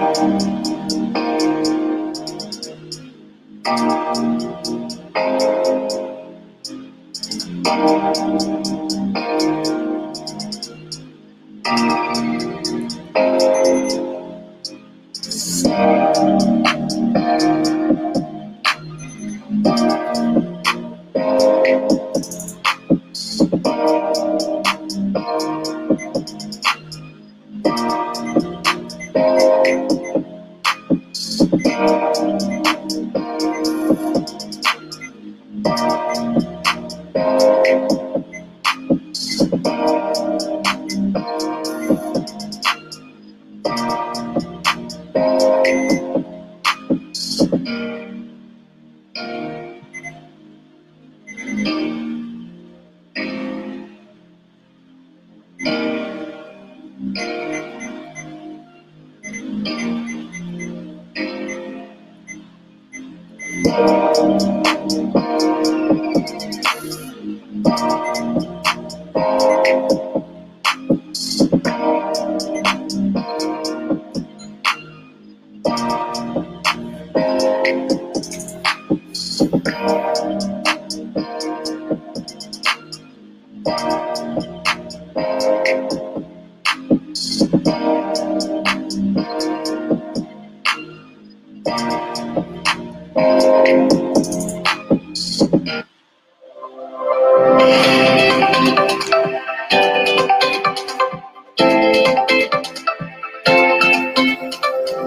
Thank you.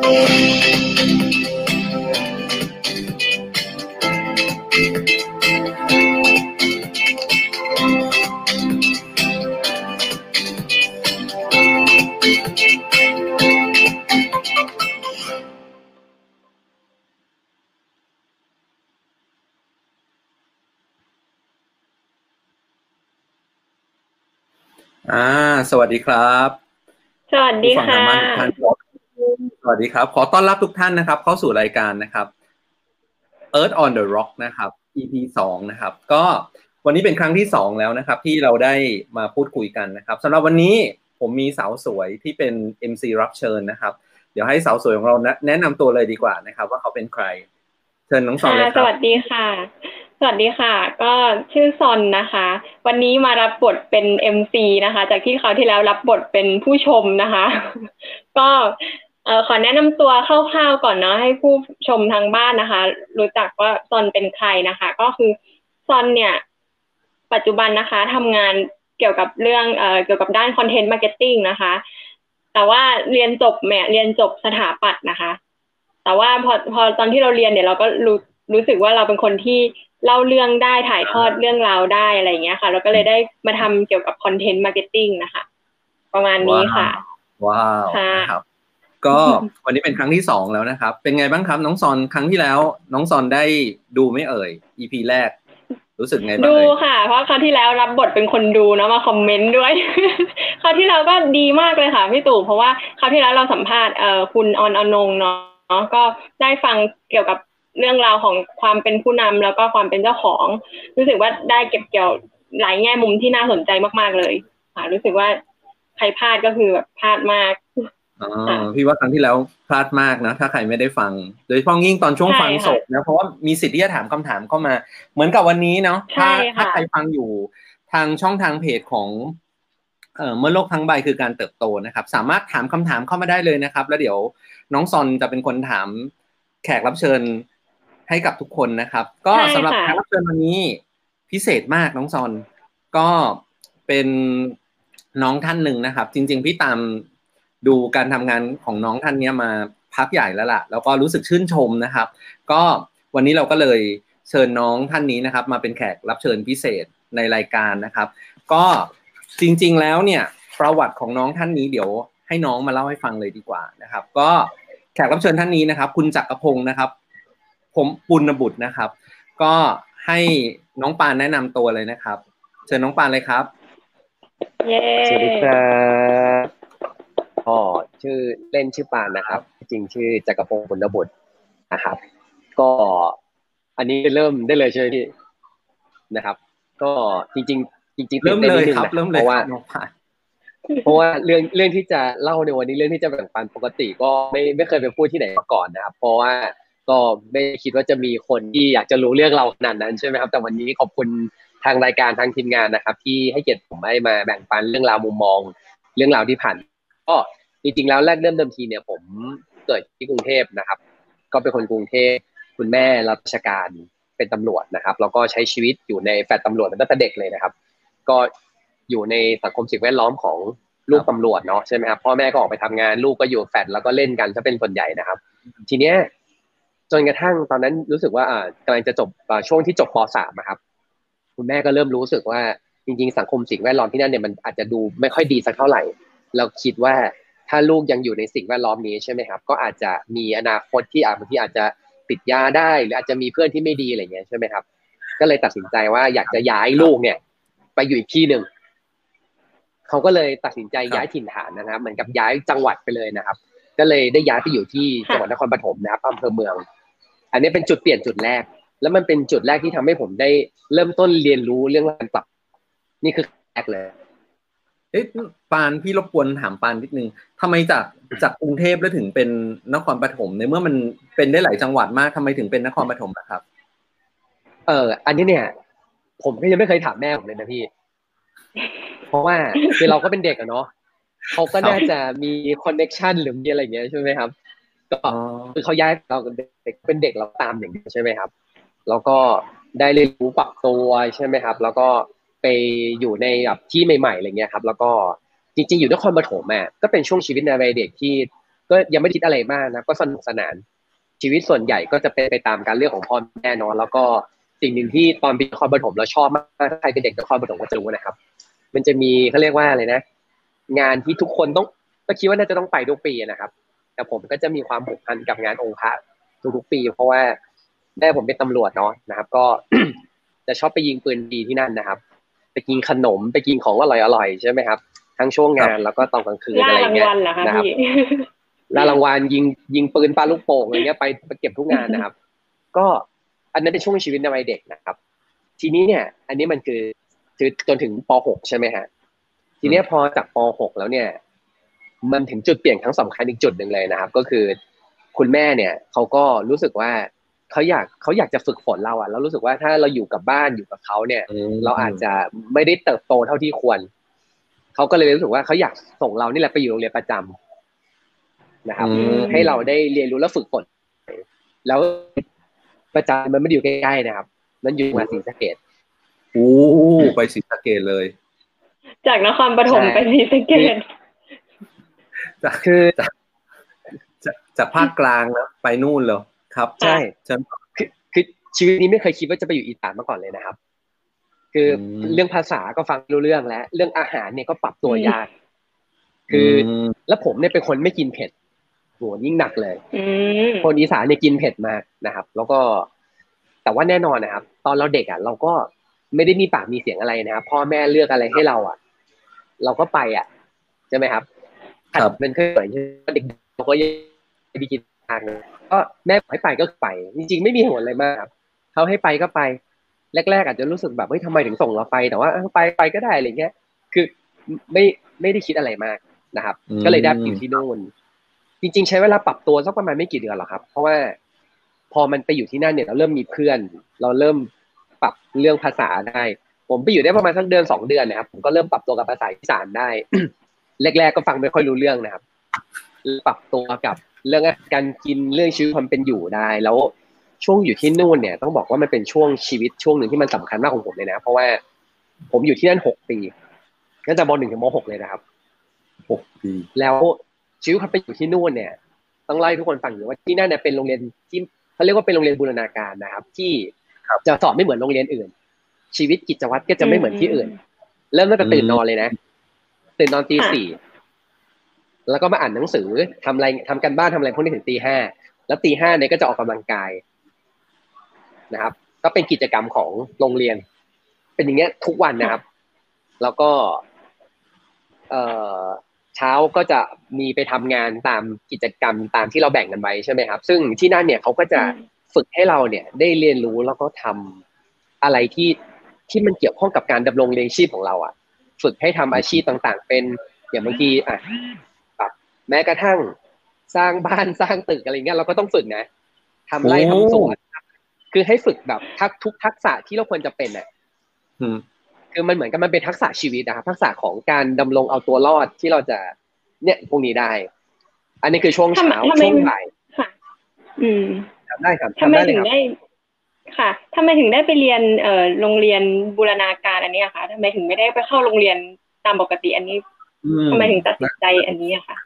สวัสดีครับ สวัสดีค่ะ สวัสดีครับ ขอต้อนรับทุกท่านนะครับ เข้าสู่รายการนะครับ Earth on the Rock นะครับ EP สองนะครับ ก็วันนี้เป็นครั้งที่สองแล้วนะครับ ที่เราได้มาพูดคุยกันนะครับสำหรับวันนี้ผมมีสาวสวยที่เป็น MC รับเชิญนะครับ เดี๋ยวให้สาวสวยของเราแนะนำตัวเลยดีกว่านะครับ ว่าเขาเป็นใคร เชิญน้องซอนเลยครับสวัสดีค่ะ สวัสดีค่ะ ก็ชื่อซอนนะคะ วันนี้มารับบทเป็น MC นะคะ จากที่คราวที่แล้วรับบทเป็นผู้ชมนะคะ ก็ เออขอแนะนำตัวคร่าวๆก่อนเนาะให้ผู้ชมทางบ้านนะคะ รู้จักว่าซอนเป็นใครนะคะ ก็คือซอนเนี่ย ปัจจุบันนะคะทำงานเกี่ยวกับเรื่องเอ่อเกี่ยวกับด้าน content marketing นะคะ แต่ว่าเรียนจบแม่เรียนจบสถาปัตย์นะคะ แต่ว่าพอพอตอนที่เราเรียนเนี่ยเราก็รู้รู้สึกว่าเราเป็นคนที่เล่าเรื่องได้ถ่ายทอดเรื่องราวได้อะไรเงี้ยค่ะแล้วก็เลยได้มาทำเกี่ยวกับ content marketing นะคะ ประมาณนี้ค่ะ ว้าวครับ ก็วันนี้เป็นครั้งที่สองแล้วนะครับ เป็นไงบ้างครับน้องซอนครั้งที่แล้ว น้องซอนได้ดูไม่เอ่ย EP แรก รู้สึกไงบ้างดูค่ะ เพราะคราวที่แล้วรับบทเป็นคนดูเนาะมา comment ด้วยคราวที่แล้วก็ดีมากเลยค่ะพี่ตู่เพราะว่าคราวที่แล้วเราสัมภาษณ์เอ่อคุณออนอนงเนาะก็ได้ฟังเกี่ยวกับเรื่องราวของความเป็นผู้นำแล้วก็ความเป็นเจ้าของ รู้สึกว่าได้เก็บเกี่ยวหลายแง่มุมที่น่าสนใจมากๆเลย ค่ะ รู้สึกว่าใครพลาดก็คือแบบพลาดมาก อ๋อพี่ว่าครั้งที่แล้วพลาดมากนะถ้าใครไม่ได้ฟัง โดยเฉพาะยิ่งตอนช่วงฟังสดนะเพราะว่ามีสิทธิ์ที่จะถามคำถามเข้ามา เหมือนกับวันนี้เนาะถ้าถ้าใครฟังอยู่ทางช่องทางเพจของเอ่อเมื่อโลกทั้งใบคือการเติบโตนะครับ สามารถถามคำถามเข้ามาได้เลยนะครับ แล้วเดี๋ยวน้องซอนจะเป็นคนถามแขกรับเชิญให้กับทุกคนนะครับ ก็สำหรับแขกรับเชิญวันนี้พิเศษมากน้องซอน ก็เป็นน้องท่านหนึ่งนะครับ จริง ๆ พี่ตาม ดูการทำงานของน้องท่านนี้มาพักใหญ่แล้วล่ะ แล้วก็รู้สึกชื่นชมนะครับ ก็วันนี้เราก็เลยเชิญน้องท่านนี้นะครับ มาเป็นแขกรับเชิญพิเศษในรายการนะครับ ก็จริงๆแล้วเนี่ยประวัติของน้องท่านนี้เดี๋ยวให้น้องมาเล่าให้ฟังเลยดีกว่านะครับ ก็แขกรับเชิญท่านนี้นะครับ คุณจักรพงศ์นะครับ ผมปุณบุตรนะครับ ก็ให้น้องปานแนะนำตัวเลยนะครับ เชิญน้องปานเลยครับสวัสดีครับ พ่อชื่อเล่นชื่อปานนะครับ จริงชื่อจักรพงศ์ปุณบุตรนะครับ ก็อันนี้เริ่มได้เลยใช่ไหมพี่นะครับ ก็จริง ๆ จริงๆเริ่มเลยครับเริ่มเลยเพราะว่าเพราะว่าเรื่องเรื่องที่จะเล่าในวันนี้เรื่องที่จะแบ่งปันปกติ ก็ไม่ไม่เคยไปพูดที่ไหนมาก่อนนะครับ เพราะว่าก็ไม่คิดว่าจะมีคนที่อยากจะรู้เรื่องเราขนาดนั้นใช่ไหมครับ แต่วันนี้ขอบคุณทางรายการทางทีมงานนะครับ ที่ให้เกียรติผมให้มาแบ่งปันเรื่องราวมุมมอง เรื่องราวที่ผ่าน ก็จริงๆแล้วแรกเริ่มเดิมทีเนี่ย ผมเกิดที่กรุงเทพนะครับ ก็เป็นคนกรุงเทพคุณแม่รับราชการเป็นตำรวจนะครับแล้วก็ใช้ชีวิตอยู่ในแฟลตตำรวจตั้งแต่เด็กเลยนะครับ ก็อยู่ในสังคมสิ่งแวดล้อมของลูกตำรวจเนาะใช่ไหมครับพ่อแม่ก็ออกไปทำงานลูกก็อยู่แฟลตแล้วก็เล่นกันจะเป็นส่วนใหญ่นะครับ ทีเนี้ยจนกระทั่งตอนนั้นรู้สึกว่าอ่ากำลังจะจบช่วงที่จบป .3 นะครับ คุณแม่ก็เริ่มรู้สึกว่าจริง ๆ สังคมสิ่งแวดล้อมที่นั่นเนี่ยมันอาจจะดูไม่ค่อยดีสักเท่าไหร่ เราคิดว่าถ้าลูกยังอยู่ในสิ่งแวดล้อมนี้ใช่ไหมครับ ก็อาจจะมีอนาคตที่อาจบางทีอาจจะติดยาได้หรืออาจจะมีเพื่อนที่ไม่ดีอะไรเงี้ยใช่ไหมครับ ก็เลยตัดสินใจว่าอยากจะย้ายลูกเนี่ย ไปอยู่อีกที่หนึ่งเขาก็เลยตัดสินใจย้ายถิ่นฐานนะครับ เหมือนกับย้ายจังหวัดไปเลยนะครับ ก็เลยได้ย้ายไปอยู่ที่จังหวัดนครปฐมนะครับอำเภอเมือง อันนี้เป็นจุดเปลี่ยนจุดแรก แล้วมันเป็นจุดแรกที่ทำให้ผมได้เริ่มต้นเรียนรู้เรื่องการปรับ นี่คือแรกเลย เอ๊ะปานพี่รบกวนถามปานนิดนึงทำไมจากจากกรุงเทพแล้วถึงเป็นนครปฐมในเมื่อมันเป็นได้หลายจังหวัดมากทำไมถึงเป็นนครปฐมนะครับ เออ อันนี้เนี่ย ผมก็ยังไม่เคยถามแม่ผมเลยนะพี่ เพราะว่าคือเราก็เป็นเด็กอะเนาะเขาก็น่าจะมีคอนเน็ชันหรือมีอะไรเงี้ยใช่ไหมครับก็คือเขาย้ายเราเป็นเด็กเป็นเด็กเราตามอย่างนี้ใช่ไหมครับ แล้วก็ได้เรียนรู้ปรับตัวใช่ไหมครับ แล้วก็ ไปอยู่ในแบบที่ใหม่ๆอะไรเงี้ยครับ แล้วก็จริง ๆ อยู่นครปฐมอะก็เป็นช่วงชีวิตในวัยเด็กที่ก็ยังไม่คิดอะไรมากนะก็สนุกสนาน ชีวิตส่วนใหญ่ก็จะเป็นไปตามการเลือกของพ่อแม่นอนแล้วก็สิ่งหนึ่งที่ตอนเป็นนครปฐมเราชอบมากถ้าใครเป็นเด็กนครปฐมก็จะรู้นะครับ มันจะมีเขาเรียกว่าอะไรนะ งานที่ทุกคนต้องก็คิดว่าน่าจะต้องไปทุกปีนะครับ แต่ผมก็จะมีความผูกพันกับงานองค์พระทุกๆปี เพราะว่าแม่ผมเป็นตำรวจเนาะนะครับ ก็จะชอบไปยิงปืนดีที่นั่นนะครับ ไปกินขนมไปกินของอร่อยๆใช่ไหมครับ ทั้งช่วงงานแล้วก็ตอนกลางคืนอะไรเงี้ยนะครับล่ารางวัลยิงยิงปืนปาลูกโป่งอะไรเงี้ยไปไปเก็บทุกงานนะครับ ก็อันนั้นเป็นช่วงชีวิตในวัยเด็กนะครับ ทีนี้เนี่ย อันนี้มันคือคือจนถึงป .6 ใช่ไหมฮะทีนี้พอจากป .6 แล้วเนี่ย มันถึงจุดเปลี่ยนครั้งสำคัญอีกจุดหนึ่งเลยนะครับ ก็คือคุณแม่เนี่ยเขาก็รู้สึกว่า เขาอยากเขาอยากจะฝึกฝนเราอะแล้วรู้สึกว่าถ้าเราอยู่กับบ้านอยู่กับเขาเนี่ย เราอาจจะไม่ได้เติบโตเท่าที่ควรเขาก็เลยรู้สึกว่าเขาอยากส่งเรานี่แหละไปอยู่โรงเรียนประจำนะครับ ให้เราได้เรียนรู้และฝึกฝนแล้วประจำมันไม่ได้อยู่ใกล้ๆนะครับ มันอยู่มาศรีสะเกดโอ้ไปศรีสะเกดเลย จากนครปฐมไปศรีสะเกดจากคือจากจากภาคกลางแล้วไปนู่นเลย ครับใช่ฉันคือคือชีวิตนี้ไม่เคยคิดว่าจะไปอยู่อีสานมาก่อนเลยนะครับ คือเรื่องภาษาก็ฟังรู้เรื่องแล้ว เรื่องอาหารเนี่ยก็ปรับตัวยาก คือแล้วผมเนี่ยเป็นคนไม่กินเผ็ดโหยิ่งหนักเลยคนอีสานเนี่ยกินเผ็ดมากนะครับ แล้วก็ แต่ว่าแน่นอนนะครับ ตอนเราเด็กอะ เราก็ไม่ได้มีปากมีเสียงอะไรนะครับพ่อแม่เลือกอะไรให้เราอะ เราก็ไปอะใช่ไหมครับครับเป็นเคยเด็กเราก็ยังไม่ได้กินทาง ก็แม่ให้ไปก็ไป จริง ๆ ไม่มีเหตุผลอะไรมากครับเขาให้ไปก็ไป แรก ๆ อาจจะรู้สึกแบบเฮ้ยทำไมถึงส่งเราไป แต่ว่าไปไปก็ได้อะไรเงี้ย คือไม่ไม่ได้คิดอะไรมากนะครับ ก็เลยได้อยู่ที่นู่นจริง ๆ ใช้เวลาปรับตัวสักประมาณไม่กี่เดือนหรอกครับ เพราะว่าพอมันไปอยู่ที่นั่นเนี่ยเราเริ่มมีเพื่อน เราเริ่มปรับเรื่องภาษาได้ ผมไปอยู่ได้ประมาณสักเดือนสองเดือนนะครับผมก็เริ่มปรับตัวกับภาษาอีสานได้แรกๆก็ฟังไม่ค่อยรู้เรื่องนะครับ ปรับตัวกับ เรื่องการกินเรื่องชีวิตความเป็นอยู่ได้ แล้วช่วงอยู่ที่นู่นเนี่ย ต้องบอกว่ามันเป็นช่วงชีวิตช่วงหนึ่งที่มันสำคัญมากของผมเลยนะ เพราะว่าผมอยู่ที่นั่นหกปีตั้งแต่มหนึ่งถึงมหกเลยนะครับหกปี แล้วชีวิตความเป็นอยู่ที่นู่นเนี่ย ต้องไล่ทุกคนฟังอยู่ว่าที่นั่นเนี่ยเป็นโรงเรียนที่เขาเรียกว่าเป็นโรงเรียนบูรณาการนะครับ ที่จะสอบไม่เหมือนโรงเรียนอื่น ชีวิตกิจวัตรก็จะไม่เหมือนที่อื่น เริ่มตั้งแต่ตื่นนอนเลยนะ ตื่นนอนตีสี่ แล้วก็มาอ่านหนังสือทำอะไรทำกันบ้านทำอะไรพวกนี้ถึงตีห้าแล้วตีห้าเนี่ยก็จะออกกำลังกายนะครับ ก็เป็นกิจกรรมของโรงเรียน เป็นอย่างเงี้ยทุกวันนะครับ แล้วก็ เอ่อเช้าก็จะมีไปทำงานตามกิจกรรมตามที่เราแบ่งกันไว้ใช่ไหมครับ ซึ่งที่นั่นเนี่ยเขาก็จะฝึกให้เราเนี่ยได้เรียนรู้แล้วก็ทำอะไรที่ที่มันเกี่ยวข้องกับการดำรงเลี้ยงชีพของเราอะ ฝึกให้ทำอาชีพต่างๆ เป็นอย่างบางทีอะ แบบแม้กระทั่งสร้างบ้านสร้างตึกอะไรเงี้ยเราก็ต้องฝึกนะทำไร่ทำสวนคือให้ฝึกแบบทักทุกทักษะที่เราควรจะเป็นอะคือมันเหมือนกับมันเป็นทักษะชีวิตนะครับทักษะของการดำรงเอาตัวรอดที่เราจะเนี่ยพวกนี้ได้ อันนี้คือช่วงเช้าช่วงบ่ายค่ะ อืมทำได้ครับทำไมถึงได้ค่ะทำไมถึงได้ไปเรียนเอ่อโรงเรียนบูรณาการอันนี้คะทำไมถึงไม่ได้ไปเข้าโรงเรียนตามปกติอันนี้ทำไมถึงตัดสินใจอันนี้อะคะ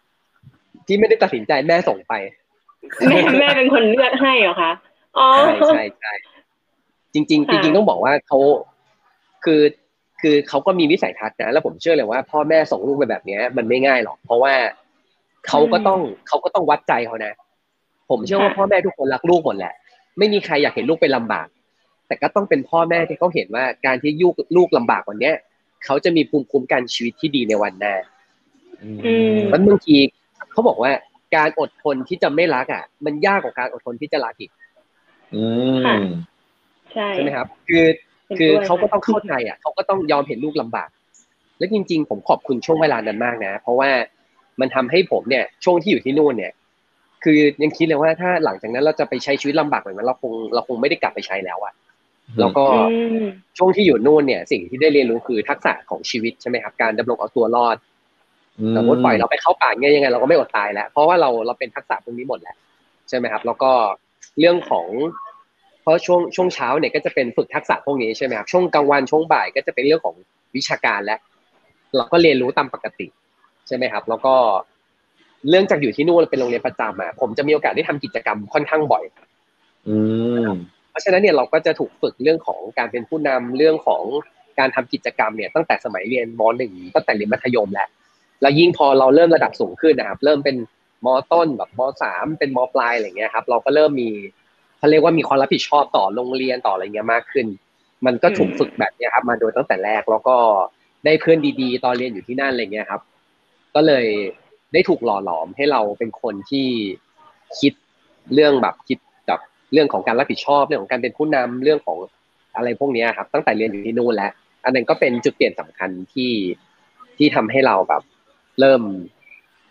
ที่ไม่ได้ตัดสินใจแม่ส่งไป แม่แม่เป็นคนเลือกให้เหรอคะอ๋อใช่ใช่จริงจริงจริงต้องบอกว่าเขาคือคือเขาก็มีวิสัยทัศน์นะแล้วผมเชื่อเลยว่า พ่อแม่ส่งลูกไปแบบเนี้ย มันไม่ง่ายหรอก เพราะว่าเขาก็ต้องเขาก็ต้องวัดใจเขานะ ผมเชื่อว่าพ่อแม่ทุกคนรักลูกหมดแหละ ไม่มีใครอยากเห็นลูกเป็นลาบาก แต่ก็ต้องเป็นพ่อแม่ที่เขาเห็นว่าการที่ยุกลูกลำบากวันเนี้ยเขาจะมีภูมิคุ้มกันชีวิตที่ดีในวันหน้ามันบางที เขาบอกว่าการอดทนที่จะไม่รักอะ มันยากกว่าการอดทนที่จะรักอีกใช่ใช่ไหมครับ คือคือเขาก็ต้องเข้าใจอะเขาก็ต้องยอมเห็นลูกลำบาก และจริง ๆ ผมขอบคุณช่วงเวลานั้นมากนะ เพราะว่ามันทำให้ผมเนี่ย ช่วงที่อยู่ที่นู่นเนี่ย คือยังคิดเลยว่าถ้าหลังจากนั้นเราจะไปใช้ชีวิตลำบากแบบนั้นเราคงเราคงไม่ได้กลับไปใช้แล้วอะแล้วก็ช่วงที่อยู่นู่นเนี่ย สิ่งที่ได้เรียนรู้คือทักษะของชีวิตใช่ไหมครับ การดำรงเอาตัวรอด สมมติปล่อยเราไปเข้าป่าเงี้ยยังไงเราก็ไม่อดตายแล้วเพราะว่าเราเราเป็นทักษะพวกนี้หมดแหละใช่ไหมครับ แล้วก็เรื่องของพราะช่วงช่วงเช้าเนี่ยก็จะเป็นฝึกทักษะพวกนี้ใช่ไหมครับช่วงกลางวันช่วงบ่ายก็จะเป็นเรื่องของวิชาการและเราก็เรียนรู้ตามปกติใช่ไหมครับ แล้วก็เรื่องจากอยู่ที่นู่นเป็นโรงเรียนประจำอะผมจะมีโอกาสได้ทำกิจกรรมค่อนข้างบ่อยอืมเพราะฉะนั้นเนี่ยเราก็จะถูกฝึกเรื่องของการเป็นผู้นำเรื่องของการทำกิจกรรมเนี่ยตั้งแต่สมัยเรียนมหนึ่งตั้งแต่เรียนมัธยมแหละ แล้วยิ่งพอเราเริ่มระดับสูงขึ้นนะครับ เริ่มเป็นมต้นแบบมสามเป็นมปลายอะไรเงี้ยครับ เราก็เริ่มมีเขาเรียกว่ามีความรับผิดชอบต่อโรงเรียนต่ออะไรเงี้ยมากขึ้น มันก็ถูกฝึกแบบนี้ครับ มาโดยตั้งแต่แรกแล้วก็ได้เพื่อนดีๆ ตอนเรียนอยู่ที่นั่นอะไรเงี้ยครับ ก็เลยได้ถูกหล่อหลอมให้เราเป็นคนที่คิดเรื่องแบบคิดแบบเรื่องของการรับผิดชอบเรื่องของการเป็นผู้นำเรื่องของอะไรพวกนี้ครับ ตั้งแต่เรียนอยู่ที่นู่นแล้ว อันนั้นก็เป็นจุดเปลี่ยนสำคัญที่ที่ทำให้เราแบบ เริ่ม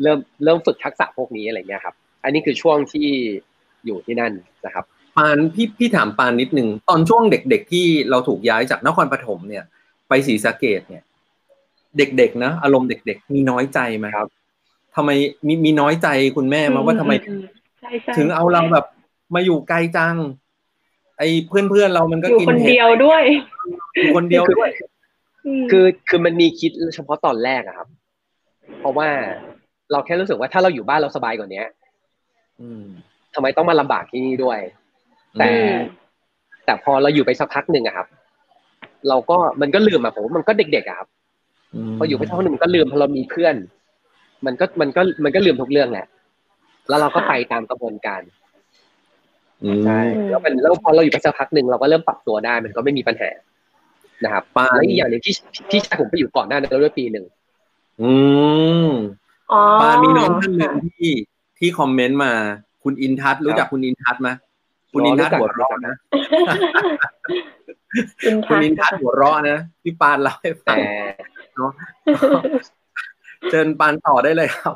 เริ่มเริ่มฝึกทักษะพวกนี้อะไรเงี้ยครับ อันนี้คือช่วงที่อยู่ที่นั่นนะครับปานพี่พี่ถามปานนิดนึงตอนช่วงเด็ก ๆ ที่เราถูกย้ายจากนครปฐมเนี่ย ไปศรีสะเกดเนี่ย เด็กๆนะอารมณ์เด็ก ๆ มีน้อยใจไหมครับทำไมมีมีน้อยใจคุณแม่มาว่าทำไมถึงเอาเราแบบมาอยู่ไกลจัง ไอ้เพื่อนๆเรามันก็กินคนเดียวด้วยอยู่คนเดียวด้วย คือคือมันมีคิดเฉพาะตอนแรกอะครับเพ ราะว่าเราแค่รู้สึกว่าถ้าเราอยู่บ้านเราสบายกว่านี้อืมทำไมต้องมาลำบากที่นี่ด้วย แต่แต่พอเราอยู่ไปสักพักหนึ่งอะครับ เราก็มันก็ลืมอะผมมันก็เด็กๆอะครับพออยู่ไปสักพักหนึ่งมันก็ลืมพอเรามีเพื่อน มันก็มันก็มันก็ลืมทุกเรื่องแหละแล้วเราก็ไปตามกระบวนการใช่แล้วมันแล้วพอเราอยู่ไปสักพักหนึ่งเราก็เริ่มปรับตัวได้ มันก็ไม่มีปัญหานะครับแล้วอีกอย่างหนึ่งที่ที่ชายผมไปอยู่ก่อนหน้านั้นด้วยปีหนึ่ง อืมปามีน้องท่านหนึ่งที่ที่คอมเมนต์มา คุณอินทัศรู้จักคุณอินทัศไหมคุณอินทัศหัวเราะนะคุณอินทัศหัวเราะนะพี่ปานเล่าให้ฟังเนาะเชิญปานต่อได้เลยครับ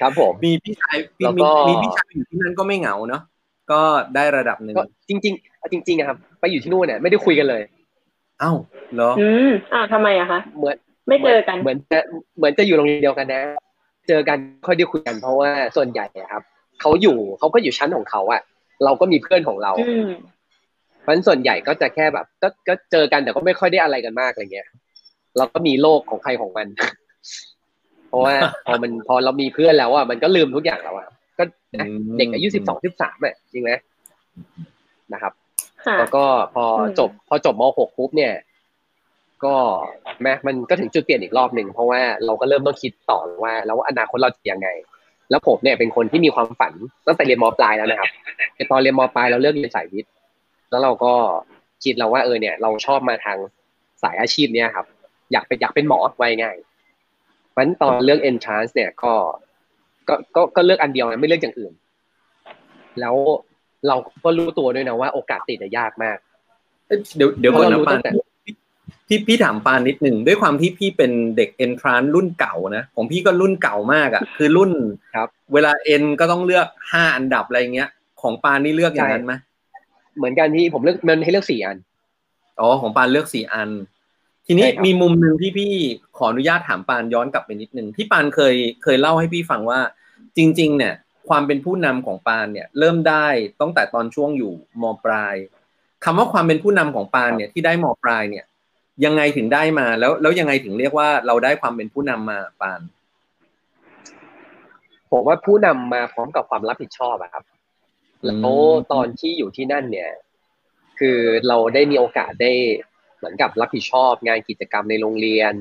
ครับผมมีพี่ชายมีมีพี่ชายอยู่ที่นั่นก็ไม่เหงาเนาะก็ได้ระดับหนึ่งจริงจริงจริงๆครับ ไปอยู่ที่นู่นเนี่ยไม่ได้คุยกันเลยอ้าวเหรออืมอ้าวทำไมอะคะเหมือน ไม่เจอกัน เหมือนจะเหมือนจะอยู่โรงเรียนเดียวกันนะ เจอกันค่อยได้คุยกันเพราะว่าส่วนใหญ่ครับเขาอยู่เขาก็อยู่ชั้นของเขาอะเราก็มีเพื่อนของเราเพราะฉะนั้นส่วนใหญ่ก็จะแค่แบบ ก็ก็เจอกันแต่ก็ไม่ค่อยได้อะไรกันมากอะไรเงี้ย เราก็มีโลกของใครของมัน เพราะว่าพอมันพอเรามีเพื่อนแล้วอะมันก็ลืมทุกอย่างแล้วอะก็เด็กอายุสิบสองสิบสามอะจริงไหมนะครับแล้วก็พอจบพอจบมหกปุ๊บเนี่ย ก็แม้มันก็ถึงจุดเปลี่ยนอีกรอบหนึ่งเพราะว่าเราก็เริ่มต้องคิดต่อว่า แล้วอนาคตเราจะยังไง แล้วผมเนี่ยเป็นคนที่มีความฝันตั้งแต่เรียนมปลายแล้วนะครับในตอนเรียนมปลายเราเลือกเรียนสายวิทย์แล้วเราก็คิดเราว่าเออเนี่ย เราชอบมาทางสายอาชีพเนี่ยครับ อยากเป็นอยากเป็นหมอไว้ง่ายเพราะฉะนั้นตอนเลือก entrance เนี่ยก็ก็ก็ก็เลือกอันเดียวนะไม่เลือกอย่างอื่น แล้วเราก็รู้ตัวด้วยนะว่า โอกาสติดยากมากเดี๋ยวเดี๋ยวก่อนนะปาน พี่พี่ถามปานนิดหนึ่งด้วยความที่พี่เป็นเด็กเอนทรานรุ่นเก่านะของพี่ก็รุ่นเก่ามากอะคือรุ่นครับ เวลาเอ็นก็ต้องเลือกห้าอันดับอะไรเงี้ย ของปานนี่เลือกอย่างนั้นไหมเหมือนกันที่ผมเลือกมันให้เลือกสี่อันอ๋อของปานเลือกสี่อัน ทีนี้มีมุมหนึ่งที่พี่ขออนุญาตถามปานย้อนกลับไปนิดนึงที่ปานเคยเคยเล่าให้พี่ฟังว่า จริง ๆ เนี่ย ความเป็นผู้นำของปานเนี่ย เริ่มได้ตั้งแต่ตอนช่วงอยู่มปลายคำว่าความเป็นผู้นำของปานเนี่ยที่ได้มปลายเนี่ย ยังไงถึงได้มา แล้วแล้วยังไงถึงเรียกว่าเราได้ความเป็นผู้นำมาปาน ผมว่าผู้นำมาพร้อมกับความรับผิดชอบอะครับแล้วตอนที่อยู่ที่นั่นเนี่ย คือเราได้มีโอกาสได้เหมือนกับรับผิดชอบงานกิจกรรมในโรงเรียน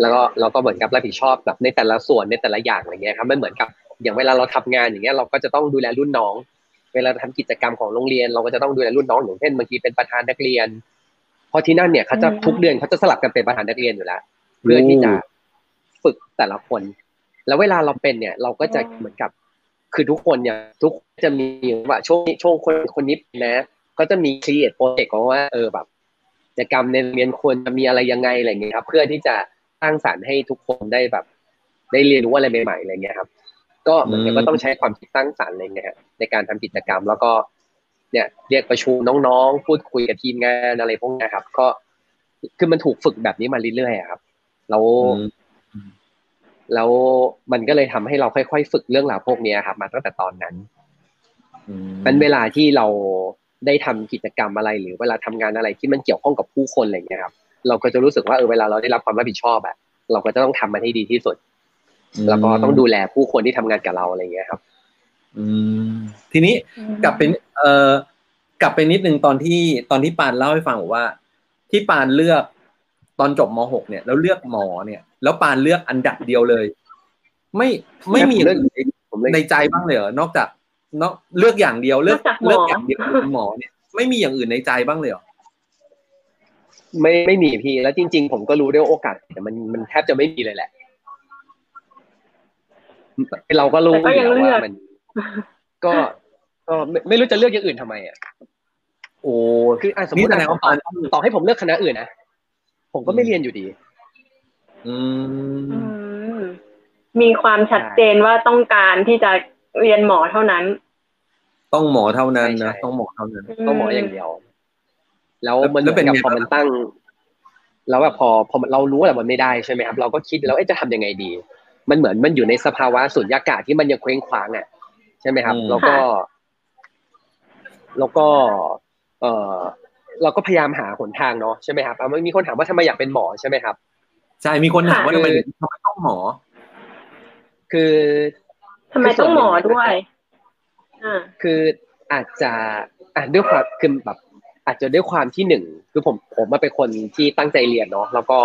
แล้วก็เราก็เหมือนกับรับผิดชอบแบบในแต่ละส่วนในแต่ละอย่างอะไรเงี้ยครับไม่เหมือนกับอย่างเวลาเราทำงานอย่างเงี้ยเราก็จะต้องดูแลรุ่นน้อง เวลาทำกิจกรรมของโรงเรียน เราก็จะต้องดูแลรุ่นน้องอย่างเช่นบางทีเป็นประธานนักเรียน พอที่นั่นเนี่ยเขาจะทุกเดือนเขาจะสลับกันเป็นประธานนักเรียนอยู่แล้วเพื่อที่จะฝึกแต่ละคน แล้วเวลาเราเป็นเนี่ย เราก็จะเหมือนกับ คือทุกคนเนี่ยทุกจะมีว่าช่วงช่วงคนคนนี้นะก็จะมี create project ของว่าเออแบบกิจกรรมในเรียนควรจะมีอะไรยังไงอะไรเงี้ยครับ เพื่อที่จะสร้างสรรค์ให้ทุกคนได้แบบ ได้เรียนรู้อะไรใหม่ๆอะไรเงี้ยครับ ก็เหมือนกันก็ต้องใช้ความคิดสร้างสรรค์อะไรเงี้ยในการทำกิจกรรมแล้วก็ เนี่ยเรียกประชุมน้องๆ พูดคุยกับทีมงานอะไรพวกนี้ครับ ก็คือมันถูกฝึกแบบนี้มาเรื่อยๆครับ แล้วแล้วมันก็เลยทำให้เราค่อยๆ ฝึกเรื่องราวพวกนี้ครับ มาตั้งแต่ตอนนั้นเป็นเวลาที่เราได้ทำกิจกรรมอะไร หรือเวลาทำงานอะไรที่มันเกี่ยวข้องกับผู้คนอะไรเงี้ยครับ เราก็จะรู้สึกว่าเออเวลาเราได้รับความรับผิดชอบอะเราก็จะต้องทำมันให้ดีที่สุด แล้วก็ต้องดูแลผู้คนที่ทำงานกับเราอะไรเงี้ยครับ อืมทีนี้กลับเป็นเอ่อกลับไปนิดนึงตอนที่ตอนที่ปานเล่าให้ฟังบอกว่า ที่ปานเลือกตอนจบม .6 เนี่ย แล้วเลือกหมอเนี่ย แล้วปานเลือกอันดับเดียวเลย ไม่ไม่มีอย่างอื่นในใจบ้างเลยเหรอนอกจากเนาะเลือกอย่างเดียวเลือกเลือกอย่างเดียวหมอเนี่ย ไม่มีอย่างอื่นในใจบ้างเลยหรอไม่ไม่มีพี่ แล้วจริง ๆ ผมก็รู้ด้วยโอกาสแต่มันมันแทบจะไม่มีเลยแหละเราก็รู้ว่ามัน ก็ก็ไม่รู้จะเลือกอย่างอื่นทำไมอะโอ้คืออะสมมตินะต่อให้ผมเลือกคณะอื่นนะผมก็ไม่เรียนอยู่ดีอืมมีความชัดเจนว่าต้องการที่จะเรียนหมอเท่านั้นต้องหมอเท่านั้นนะต้องหมอเท่านั้น ต้องหมออย่างเดียว แล้วมันเป็นกับพอมันตั้ง แล้วแบบพอพอเรารู้ว่ามันไม่ได้ใช่ไหมครับ เราก็คิดแล้วจะทำยังไงดี มันเหมือนมันอยู่ในสภาวะสุญญากาศที่มันยังเคว้งคว้างอะ ใช่ไหมครับ แล้วก็ แล้วก็ เออเราก็พยายามหาหนทางเนาะใช่ไหมครับมันมีคนถามว่าทำไมอยากเป็นหมอใช่ไหมครับใช่มีคนถามว่าทำไมทำไมต้องหมอ คือทำไมต้องหมอด้วยอ่าคืออาจจะอ่าด้วยความคือแบบอาจจะด้วยความที่หนึ่งคือผมผมมาเป็นคนที่ตั้งใจเรียนเนาะแล้วก็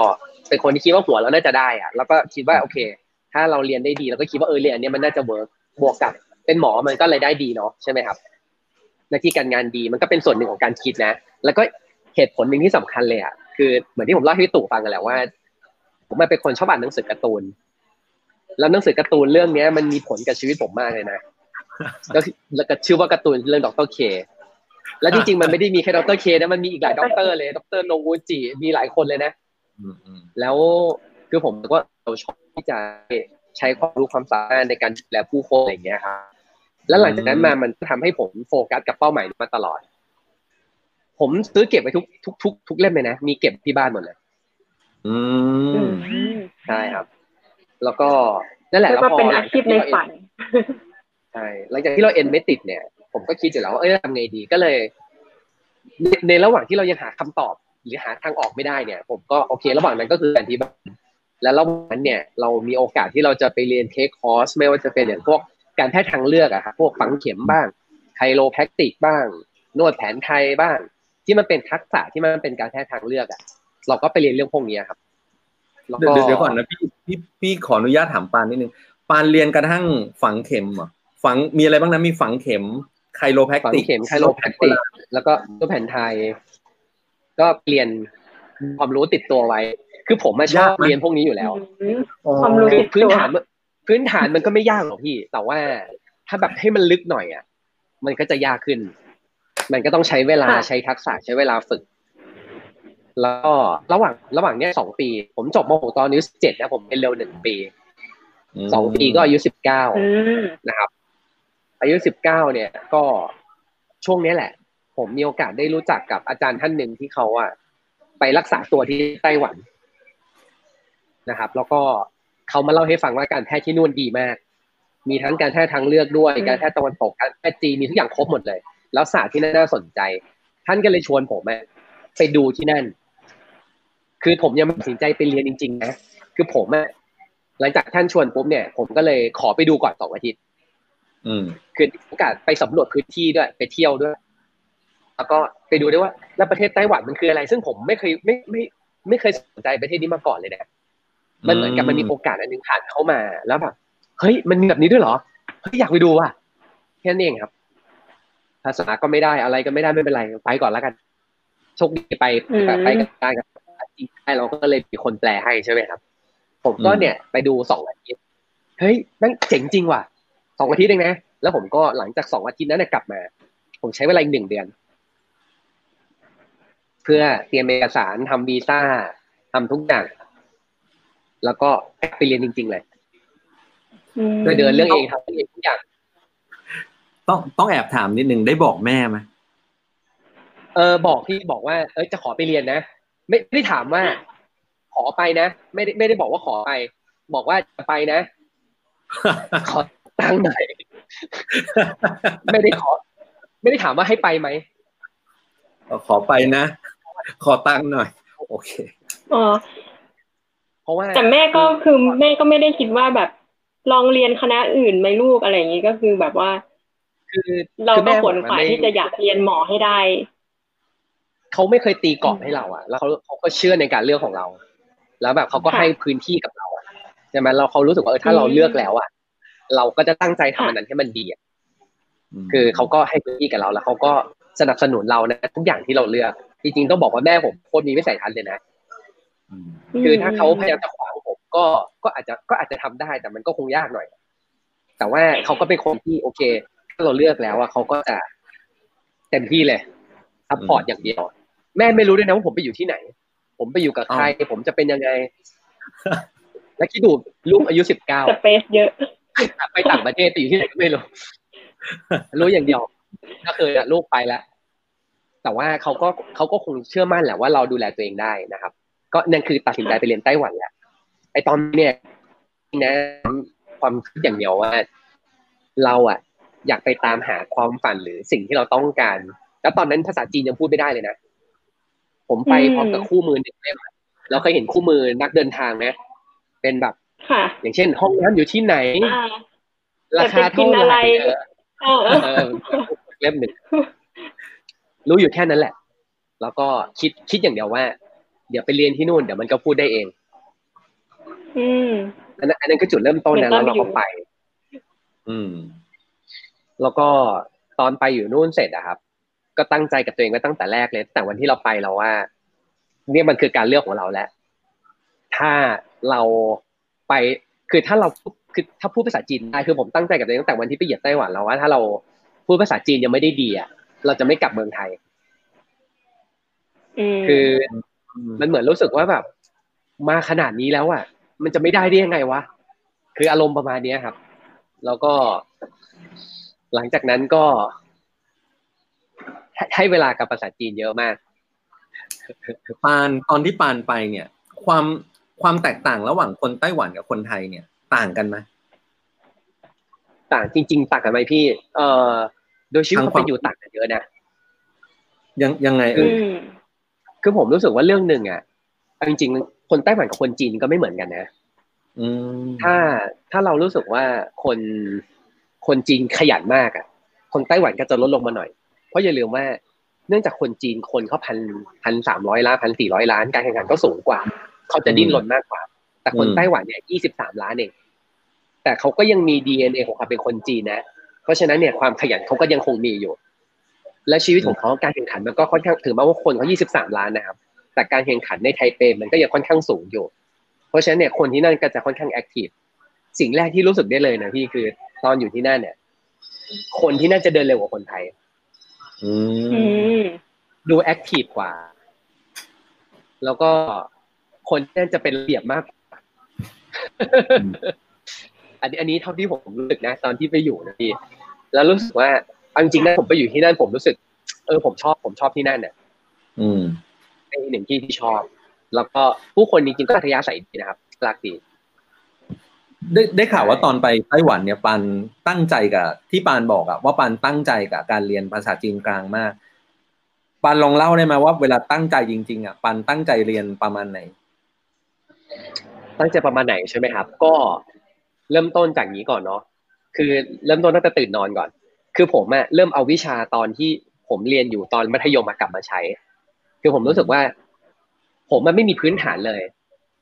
เป็นคนที่คิดว่าหัวเราน่าจะได้อะแล้วก็คิดว่าโอเค ถ้าเราเรียนได้ดีเราก็คิดว่าเออเรียนอันนี้มันน่าจะเวิร์กบวกกับ เป็นหมอมันก็เลยได้ดีเนาะใช่ไหมครับหน้าที่การงานดีมันก็เป็นส่วนหนึ่งของการคิดนะ แล้วก็เหตุผลหนึ่งที่สำคัญเลยอะคือเหมือนที่ผมเล่าให้พี่ตู่ฟังกันแหละว่า ผมมาเป็นคนชอบอ่านหนังสือการ์ตูน แล้วหนังสือการ์ตูนเรื่องนี้มันมีผลกับชีวิตผมมากเลยนะแล้วแล้วก็ชื่อว่าการ์ตูนเรื่อง Doctor K แล้วจริงๆมันไม่ได้มีแค่ Doctor K นะมันมีอีกหลายด็อกเตอร์เลยด็อกเตอร์โนงูจิมีหลายคนเลยนะแล้วคือผมก็เราชอบที่จะใช้ความรู้ความสามารถในการดูแลผู้คนอะไรอย่างเงี้ยครับ แล้วหลังจากนั้นมามันทำให้ผมโฟกัสกับเป้าหมายมาตลอด ผมซื้อเก็บไว้ทุกทุกทุกทุกเล่มเลยนะ มีเก็บที่บ้านหมดเลย อืมใช่ครับ แล้วก็นั่นแหละแล้วพอเป็นอาชีพในฝันใช่หลังจากที่เราเอ็นไม่ติดเนี่ย ผมก็คิดอยู่แล้วว่าเอ้ยทำไงดีก็เลย ในระหว่างที่เรายังหาคำตอบ หรือหาทางออกไม่ได้เนี่ย ผมก็โอเค ระหว่างนั้นก็คือการที่บ้านและระหว่างนั้นเนี่ย เรามีโอกาสที่เราจะไปเรียนเทคคอร์สไม่ว่าจะเป็นอย่างพวก การแพทย์ทางเลือกอะครับพวกฝังเข็มบ้างไคโรแพคติกบ้าง นวดแผนไทยบ้าง ที่มันเป็นทักษะที่มันเป็นการแพทย์ทางเลือกอะเราก็ไปเรียนเรื่องพวกนี้ครับเดี๋ยวเดี๋ยวก่อนนะพี่พี่พี่ขออนุญาตถามปานนิดนึงปานเรียนกระทั่งฝังเข็มอะฝังมีอะไรบ้างนะมีฝังเข็มไคโรแพคติกเข็มไคโรแพคติกแล้วก็ตัวแผ่นไทย ก็เรียนความรู้ติดตัวไว้ คือผมมาชอบเรียนพวกนี้อยู่แล้วความรู้ติดพื้นฐาน พื้นฐานมันก็ไม่ยากหรอกพี่ แต่ว่าถ้าแบบให้มันลึกหน่อยอะ มันก็จะยากขึ้น มันก็ต้องใช้เวลาใช้ทักษะใช้เวลาฝึก แล้วก็ระหว่างระหว่างเนี้ยสองปี ผมจบมหกตอนอายุสิบเจ็ดนะผมเป็นเร็วหนึ่งปีสองปีก็อายุสิบเก้านะครับ อายุสิบเก้าเนี่ย ก็ช่วงนี้แหละ ผมมีโอกาสได้รู้จักกับอาจารย์ท่านหนึ่งที่เขาอะไปรักษาตัวที่ไต้หวันนะครับ แล้วก็ เขามาเล่าให้ฟังว่าการแพทย์ที่นู่นดีมาก มีทั้งการแพทย์ทางเลือกด้วย การแพทย์ตะวันตก การแพทย์จีนมีทุกอย่างครบหมดเลย แล้วศาสตร์ที่น่าสนใจ ท่านก็เลยชวนผมไปดูที่นั่น คือผมยังไม่ตัดสินใจไปเรียนจริง ๆ นะ คือผมอะหลังจากท่านชวนปุ๊บเนี่ย ผมก็เลยขอไปดูก่อนสองอาทิตย์ อืม คือโอกาสไปสำรวจพื้นที่ด้วย ไปเที่ยวด้วย แล้วก็ไปดูด้วยว่า แล้วประเทศไต้หวันมันคืออะไร ซึ่งผมไม่เคยไม่ไม่ไม่เคยสนใจประเทศนี้มาก่อนเลยนะ มันเหมือนกับมันมีโอกาสอันนึงผ่านเข้ามา แล้วแบบเฮ้ยมันมีแบบนี้ด้วยเหรอเฮ้ยอยากไปดูอะแค่นั้นเองครับ ภาษาก็ไม่ได้อะไรก็ไม่ได้ไม่เป็นไรไปก่อนแล้วกันโชคดีไปไปกันได้กันจริงได้เราก็เลยมีคนแปลให้ใช่ไหมครับ ผมก็เนี่ยไปดูสองอาทิตย์เฮ้ยนั่นเจ๋งจริงว่ะสองอาทิตย์เองนะแล้วผมก็หลังจากสองอาทิตย์นั้นกลับมา ผมใช้เวลาอีกหนึ่งเดือน เพื่อเตรียมเอกสารทำวีซ่าทำทุกอย่าง แล้วก็ไปเรียนจริง ๆ เลยไปเดินเรื่องเองทำเองทุกอย่าง ต้องต้องแอบถามนิดนึงได้บอกแม่ไหมเออบอกพี่บอกว่า เออจะขอไปเรียนนะไม่ไม่ได้ถามว่า ขอไปนะไม่ได้ไม่ได้บอกว่าขอไป บอกว่าจะไปนะ ขอตังค์หน่อยไม่ได้ขอ ไม่ได้ถามว่าให้ไปไหมขอไปนะ ขอตังค์หน่อย โอเคอ๋อ เพราะว่าแต่แม่ก็คือแม่ก็ไม่ได้คิดว่าแบบลองเรียนคณะอื่นไหมลูกอะไรอย่างนี้ก็คือแบบว่า คือเราก็ขวนขวายที่จะอยากเรียนหมอให้ได้เขาไม่เคยตีกรอบให้เราอะ แล้วเขาเขาก็เชื่อในการเลือกของเรา แล้วแบบเขาก็ให้พื้นที่กับเราใช่ไหมเราเขารู้สึกว่าเออถ้าเราเลือกแล้วอะ เราก็จะตั้งใจทำมันนั้นให้มันดีอะคือเขาก็ให้พื้นที่กับเราแล้วเขาก็สนับสนุนเรานะทุกอย่างที่เราเลือก จริงๆต้องบอกว่าแม่ผมโคตรมีไม่ใส่ทันเลยนะ คือถ้าเขาพยายามจะขวางผมก็ก็อาจจะก็อาจจะทำได้แต่มันก็คงยากหน่อย แต่ว่าเขาก็เป็นคนที่โอเค ถ้าเราเลือกแล้วอะเขาก็จะเต็มที่เลย support อย่างเดียว แม่ไม่รู้ด้วยนะว่าผมไปอยู่ที่ไหน ผมไปอยู่กับใคร ผมจะเป็นยังไง แล้วคิดดูลูกอายุสิบเก้า space เยอะ ไปต่างประเทศไปอยู่ที่ไหนก็ไม่รู้ รู้อย่างเดียว ก็คือลูกไปแล้วแต่ว่าเขาก็เขาก็คงเชื่อมั่นแหละว่าเราดูแลตัวเองได้นะครับ ก็นั่นคือตัดสินใจไปเรียนไต้หวันแหละไอตอนเนี่ยนะ ความคิดอย่างเดียวว่า เราอะ อยากไปตามหาความฝันหรือสิ่งที่เราต้องการ แล้วตอนนั้นภาษาจีนยังพูดไม่ได้เลยนะผมไปพร้อมกับคู่มือหนึ่งเล่มเราเคยเห็นคู่มือนักเดินทางไหมเป็นแบบอย่างเช่น ห้องน้ำอยู่ที่ไหน ราคาเท่าไหร่เล่มหนึ่งรู้อยู่แค่นั้นแหละ แล้วก็คิดคิดอย่างเดียวว่า เดี๋ยวไปเรียนที่นู่นเดี๋ยวมันก็พูดได้เอง อืมอันนั้นอันนั้นก็จุดเริ่มต้นนะแล้วเราก็ไป อืม แล้วก็ตอนไปอยู่นู่นเสร็จอะครับ ก็ตั้งใจกับตัวเองไว้ตั้งแต่แรกเลยแต่วันที่เราไปเราว่า เนี่ยมันคือการเลือกของเราแล้ว ถ้าเราไป คือถ้าเราคือถ้าพูดภาษาจีนได้คือผมตั้งใจกับตัวเองตั้งแต่วันที่ไปเหยียบไต้หวันแล้วว่าถ้าเราพูดภาษาจีนยังไม่ได้ดีอะเราจะไม่กลับเมืองไทย คือ มันเหมือนรู้สึกว่าแบบ มาขนาดนี้แล้วอะ มันจะไม่ได้ได้ยังไงวะ คืออารมณ์ประมาณนี้ครับ แล้วก็ หลังจากนั้นก็ ให้เวลากับภาษาจีนเยอะมากปานตอนที่ปานไปเนี่ย ความความแตกต่างระหว่างคนไต้หวันกับคนไทยเนี่ย ต่างกันไหมต่างจริง ๆ ต่างกันไหมพี่ เอ่อ โดยชีวิตเขาเป็นอยู่ต่างกันเยอะนะยังยังไงเออ คือผมรู้สึกว่าเรื่องหนึ่งอะจริงๆ คนไต้หวันกับคนจีนก็ไม่เหมือนกันนะถ้าถ้าเรารู้สึกว่าคนคนจีนขยันมากอะ คนไต้หวันก็จะลดลงมาหน่อย เพราะอย่าลืมว่าเนื่องจากคนจีนคนเขาพันพันสามร้อยล้านพันสี่ร้อยล้านการแข่งขันก็สูงกว่า เขาจะดิ้นรนมากกว่า แต่คนไต้หวันเนี่ยยี่สิบสามล้านเองแต่เขาก็ยังมีดีเอ็นเอของความเป็นคนจีนนะ เพราะฉะนั้นเนี่ยความขยันเขาก็ยังคงมีอยู่ และชีวิตของเขาการแข่งขันมันก็ค่อนข้างถือมาว่าคนเขา23 ล้านนะครับ แต่การแข่งขันในไทเปมันก็ยังค่อนข้างสูงอยู่ เพราะฉะนั้นเนี่ยคนที่นั่นก็จะค่อนข้างแอคทีฟสิ่งแรกที่รู้สึกได้เลยนะพี่คือตอนอยู่ที่นั่นเนี่ย คนที่นั่นจะเดินเร็วกว่าคนไทยดูแอคทีฟกว่า แล้วก็คนนั่นจะเป็นระเบียบมาก อันนี้อันนี้เท่าที่ผมรู้สึกนะ ตอนที่ไปอยู่นะพี่แล้วรู้สึกว่า จริงๆนะผมไปอยู่ที่นั่นผมรู้สึก เออผมชอบผมชอบที่นั่นเนี่ยอืมเป็นหนึ่งที่ที่ชอบ แล้วก็ผู้คนจริงๆก็อัธยาศัยดีนะครับรักดีได้ได้ข่าวว่าตอนไปไต้หวันเนี่ยปันตั้งใจกับที่ปานบอกอะว่าปันตั้งใจกับการเรียนภาษาจีนกลางมากปันลองเล่าได้ไหมว่าเวลาตั้งใจจริงๆอะปันตั้งใจเรียนประมาณไหน ตั้งใจประมาณไหนใช่ไหมครับ ก็เริ่มต้นจากนี้ก่อนเนาะคือเริ่มต้นตั้งแต่ตื่นนอนก่อน คือผมอะเริ่มเอาวิชาตอนที่ผมเรียนอยู่ตอนมัธยมมากลับมาใช้ คือผมรู้สึกว่า ผมมันไม่มีพื้นฐานเลย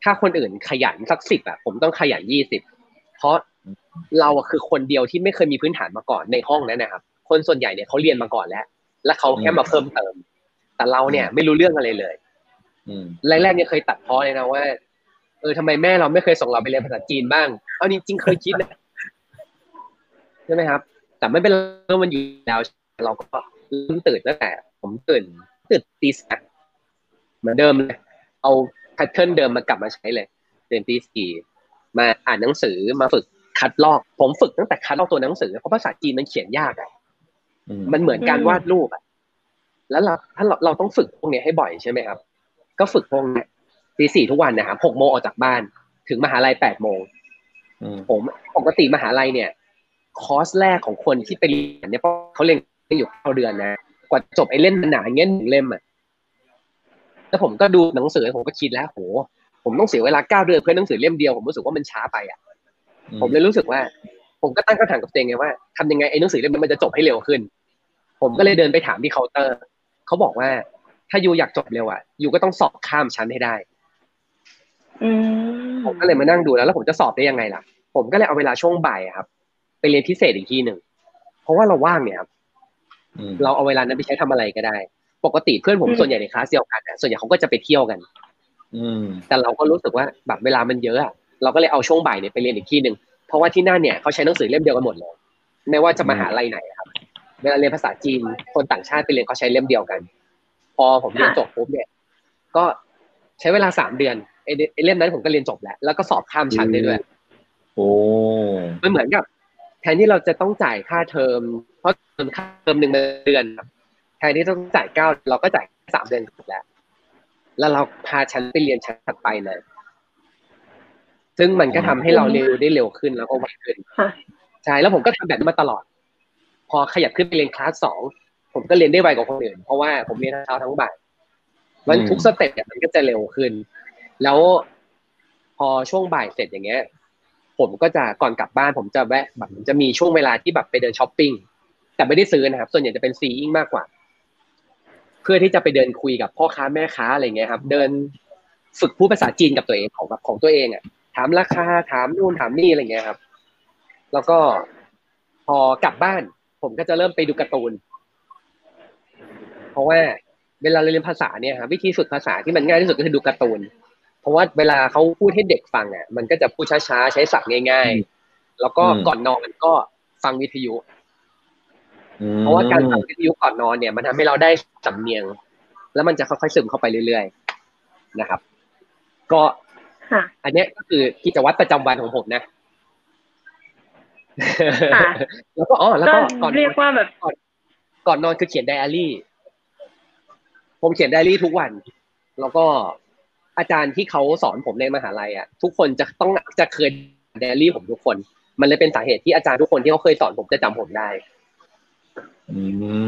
ถ้าคนอื่นขยันสักสิบอะผมต้องขยันยี่สิบเพราะเราคือคนเดียวที่ไม่เคยมีพื้นฐานมาก่อนในห้องนั้นนะครับ คนส่วนใหญ่เนี่ยเขาเรียนมาก่อนแล้ว แล้วเขาแค่มาเพิ่มเติม แต่เราเนี่ยไม่รู้เรื่องอะไรเลยแรกๆเนี่ยเคยตัดพ้อเลยนะว่า เออทำไมแม่เราไม่เคยส่งเราไปเรียนภาษาจีนบ้าง เอาจริงๆเคยคิดนะใช่ไหมครับ แต่ไม่เป็นไรมันอยู่แล้ว เราก็เริ่มตื่นตั้งแต่ ผมตื่นตื่นตีสี่เหมือนเดิมเลยเอา pattern เดิมมากลับมาใช้เลยตื่นตีสี่มาอ่านหนังสือมาฝึกคัดลอก ผมฝึกตั้งแต่คัดลอกตัวหนังสือเพราะภาษาจีนมันเขียนยากอะมันเหมือนการวาดรูปอะแล้วเราถ้าเราเราต้องฝึกพวกนี้ให้บ่อยใช่ไหมครับ ก็ฝึกพวกนี้ตีสี่ทุกวันนะครับหกโมงออกจากบ้าน ถึงมหาลัยแปดโมงผมปกติมหาลัยเนี่ย คอร์สแรกของคนที่ไปเรียนเนี่ยเขาเรียนอยู่เก้าเดือนนะ กว่าจบไอ้เล่มหนาเงี้ยหนึ่งเล่มอะแล้วผมก็ดูหนังสือผมก็คิดแล้วโหผมต้องเสียเวลาเก้าเดือนเพื่อหนังสือเล่มเดียวผมรู้สึกว่ามันช้าไปอะ ผมเลยรู้สึกว่า ผมก็ตั้งคำถามกับตัวเองไงว่าทำยังไงไอ้หนังสือเล่มมันจะจบให้เร็วขึ้น ผมก็เลยเดินไปถามที่เคาน์เตอร์เขาบอกว่า ถ้า you อยากจบเร็วอะ you ก็ต้องสอบข้ามชั้นให้ได้ผมก็เลยมานั่งดูแล้ว แล้วผมจะสอบได้ยังไงล่ะ ผมก็เลยเอาเวลาช่วงบ่ายครับ ไปเรียนพิเศษอีกที่หนึ่งเพราะว่าเราว่างเนี่ยครับเราเอาเวลานั้นไปใช้ทำอะไรก็ได้ ปกติเพื่อนผมส่วนใหญ่ในคลาสเดียวกันส่วนใหญ่เขาก็จะไปเที่ยวกันแต่เราก็รู้สึกว่าแบบเวลามันเยอะอะเราก็เลยเอาช่วงบ่ายเนี่ยไปเรียนอีกที่หนึ่งเพราะว่าที่นั่นเนี่ยเขาใช้หนังสือเล่มเดียวกันหมดเลยไม่ว่าจะมหาลัยไหนครับ เวลาเรียนภาษาจีนคนต่างชาติไปเรียนเขาใช้เล่มเดียวกัน พอผมเรียนจบปุ๊บเนี่ย ก็ใช้เวลาสามเดือนไอ้เล่มนั้นผมก็เรียนจบแล้ว แล้วก็สอบข้ามชั้นได้ด้วยโอ้มันเหมือนกับ แทนที่เราจะต้องจ่ายค่าเทอม เพราะเทอมค่าเทอมหนึ่งเดือนแทนที่ต้องจ่ายเก้าเราก็จ่ายสามเดือนแล้ว แล้วเราพาฉันไปเรียนชั้นถัดไปเลยซึ่งมันก็ทำให้เราเรียนได้เร็วขึ้นแล้วก็ไวขึ้นใช่แล้วผมก็ทำแบบนี้มาตลอด พอขยับขึ้นไปเรียนคลาสสองผมก็เรียนได้ไวกว่าคนอื่น เพราะว่าผมเรียนทั้งเช้าทั้งบ่ายมันทุกสเต็ปมันก็จะเร็วขึ้น แล้วพอช่วงบ่ายเสร็จอย่างเงี้ย ผมก็จะก่อนกลับบ้าน ผมจะแวะแบบจะมีช่วงเวลาที่แบบไปเดินช้อปปิ้งแต่ไม่ได้ซื้อนะครับ ส่วนใหญ่จะเป็นซีอิงมากกว่า เพื่อที่จะไปเดินคุยกับพ่อค้าแม่ค้าอะไรเงี้ยครับ เดินฝึกพูดภาษาจีนกับตัวเองของแบบของตัวเองอะ ถามราคาถามนู่นถามนี่อะไรเงี้ยครับ แล้วก็พอกลับบ้าน ผมก็จะเริ่มไปดูการ์ตูน เพราะว่าเวลาเรียนภาษาเนี่ยครับวิธีฝึกภาษาที่มันง่ายที่สุดก็คือดูการ์ตูน เพราะว่าเวลาเขาพูดให้เด็กฟังอะมันก็จะพูดช้าๆใช้ศัพท์ง่าย ๆ แล้วก็ก่อนนอนก็ฟังวิทยุเพราะว่าการฟังวิทยุก่อนนอนเนี่ย มันทำให้เราได้สำเนียง แล้วมันจะค่อยๆซึมเข้าไปเรื่อยๆนะครับ ก็อันนี้ก็คือกิจวัตรประจำวันของผมนะแล้วก็อ๋อแล้วก็ก่อนเรียกว่าแบบก่อนก่อนนอนคือเขียนไดอารี่ ผมเขียนไดอารี่ทุกวัน แล้วก็ อาจารย์ที่เขาสอนผมในมหาลัยอะทุกคนจะต้องจะเคยไดอารี่ผมทุกคน มันเลยเป็นสาเหตุที่อาจารย์ทุกคนที่เขาเคยสอนผมจะจำผมได้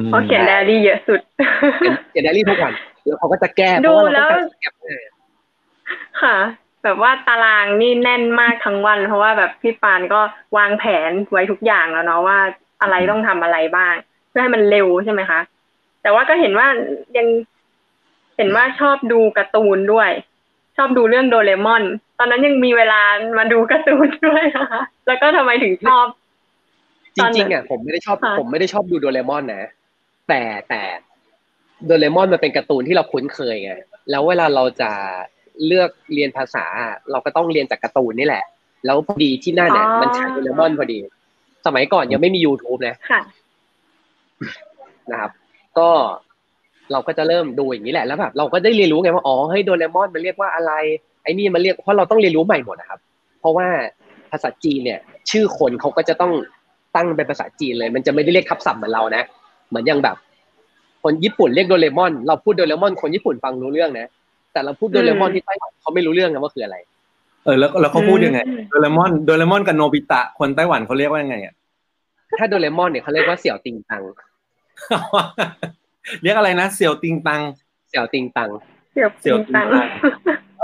เขาเขียนไดอารี่เยอะสุด เขียนไดอารี่ทุกวัน แล้วเขาก็จะแก้ดูแล้วค่ะ แบบว่าตารางนี่แน่นมากทั้งวัน เพราะว่าแบบพี่ปานก็วางแผนไว้ทุกอย่างแล้วเนาะว่าอะไรต้องทำอะไรบ้าง เพื่อให้มันเร็วใช่ไหมคะ แต่ว่าก็เห็นว่ายังเห็นว่าชอบดูการ์ตูนด้วย ชอบดูเรื่องโดเรมอน ตอนนั้นยังมีเวลามาดูการ์ตูนด้วยนะคะแล้วก็ทำไมถึงชอบ จริงๆอะผมไม่ได้ชอบ ผมไม่ได้ชอบดูโดเรมอนนะ แต่แต่โดเรมอนมันเป็นการ์ตูนที่เราคุ้นเคยไงแล้วเวลาเราจะเลือกเรียนภาษา เราก็ต้องเรียนจากการ์ตูนนี่แหละ แล้วพอดีที่นั่นเนี่ยมันใช้โดเรมอนพอดี สมัยก่อนยังไม่มี YouTube นะนะครับ ก็ เราก็จะเริ่มดูอย่างนี้แหละแล้วแบบเราก็ได้เรียนรู้ไงว่าอ๋อเฮ้ยโดเรมอนมันเรียกว่าอะไรไอ้นี่มันเรียกเพราะเราต้องเรียนรู้ใหม่หมดนะครับ เพราะว่าภาษาจีนเนี่ย ชื่อคนเขาก็จะต้องตั้งเป็นภาษาจีนเลย มันจะไม่ได้เรียกทับศัพท์เหมือนเรานะ เหมือนอย่างแบบ คนญี่ปุ่นเรียกโดเรมอน เราพูดโดเรมอนคนญี่ปุ่นฟังรู้เรื่องนะ แต่เราพูดโดเรมอนที่ไต้หวันเขาไม่รู้เรื่องนะว่าคืออะไร เออแล้วแล้วเขาพูดยังไงโดเรมอนโดเรมอนกับโนบิตะคนไต้หวันเขาเรียกว่ายังไงอะถ้าโดเรมอนเนี่ยเขาเรียกว่าเสี่ยวติงตัง เรียกอะไรนะ เสี่ยวติงตัง เสี่ยวติงตัง เสี่ยวติงตัง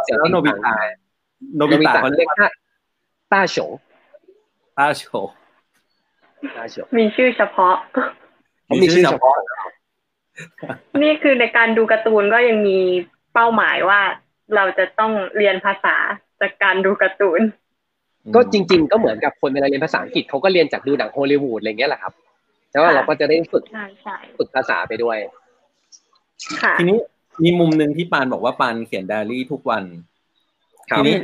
เสี่ยวแล้วติงโนบิตังตะโนโนบิบิตะตะเขาเขาเรีเรียยกกว่าว่าต้าโฉต้าโฉต้าโฉมีชื่อเฉพาะเขามีชื่อเฉพาะ นี่คือในการดูการ์ตูนก็ยังมีเป้าหมายว่าเราจะต้องเรียนภาษาจากการดูการ์ตูน ก็จริง ๆ ก็เหมือนกับคนเวลาเรียนภาษาอังกฤษเขาก็เรียนจากดูหนังฮอลลีวูดอะไรเงี้ยแหละครับ แต่ว่าเราก็จะได้ฝึกใช่ใช่ฝึกภาษาไปด้วยค่ะทีนี้มีมุมหนึ่งที่ปานบอกว่าปานเขียนไดอารี่ทุกวันครับทีนี้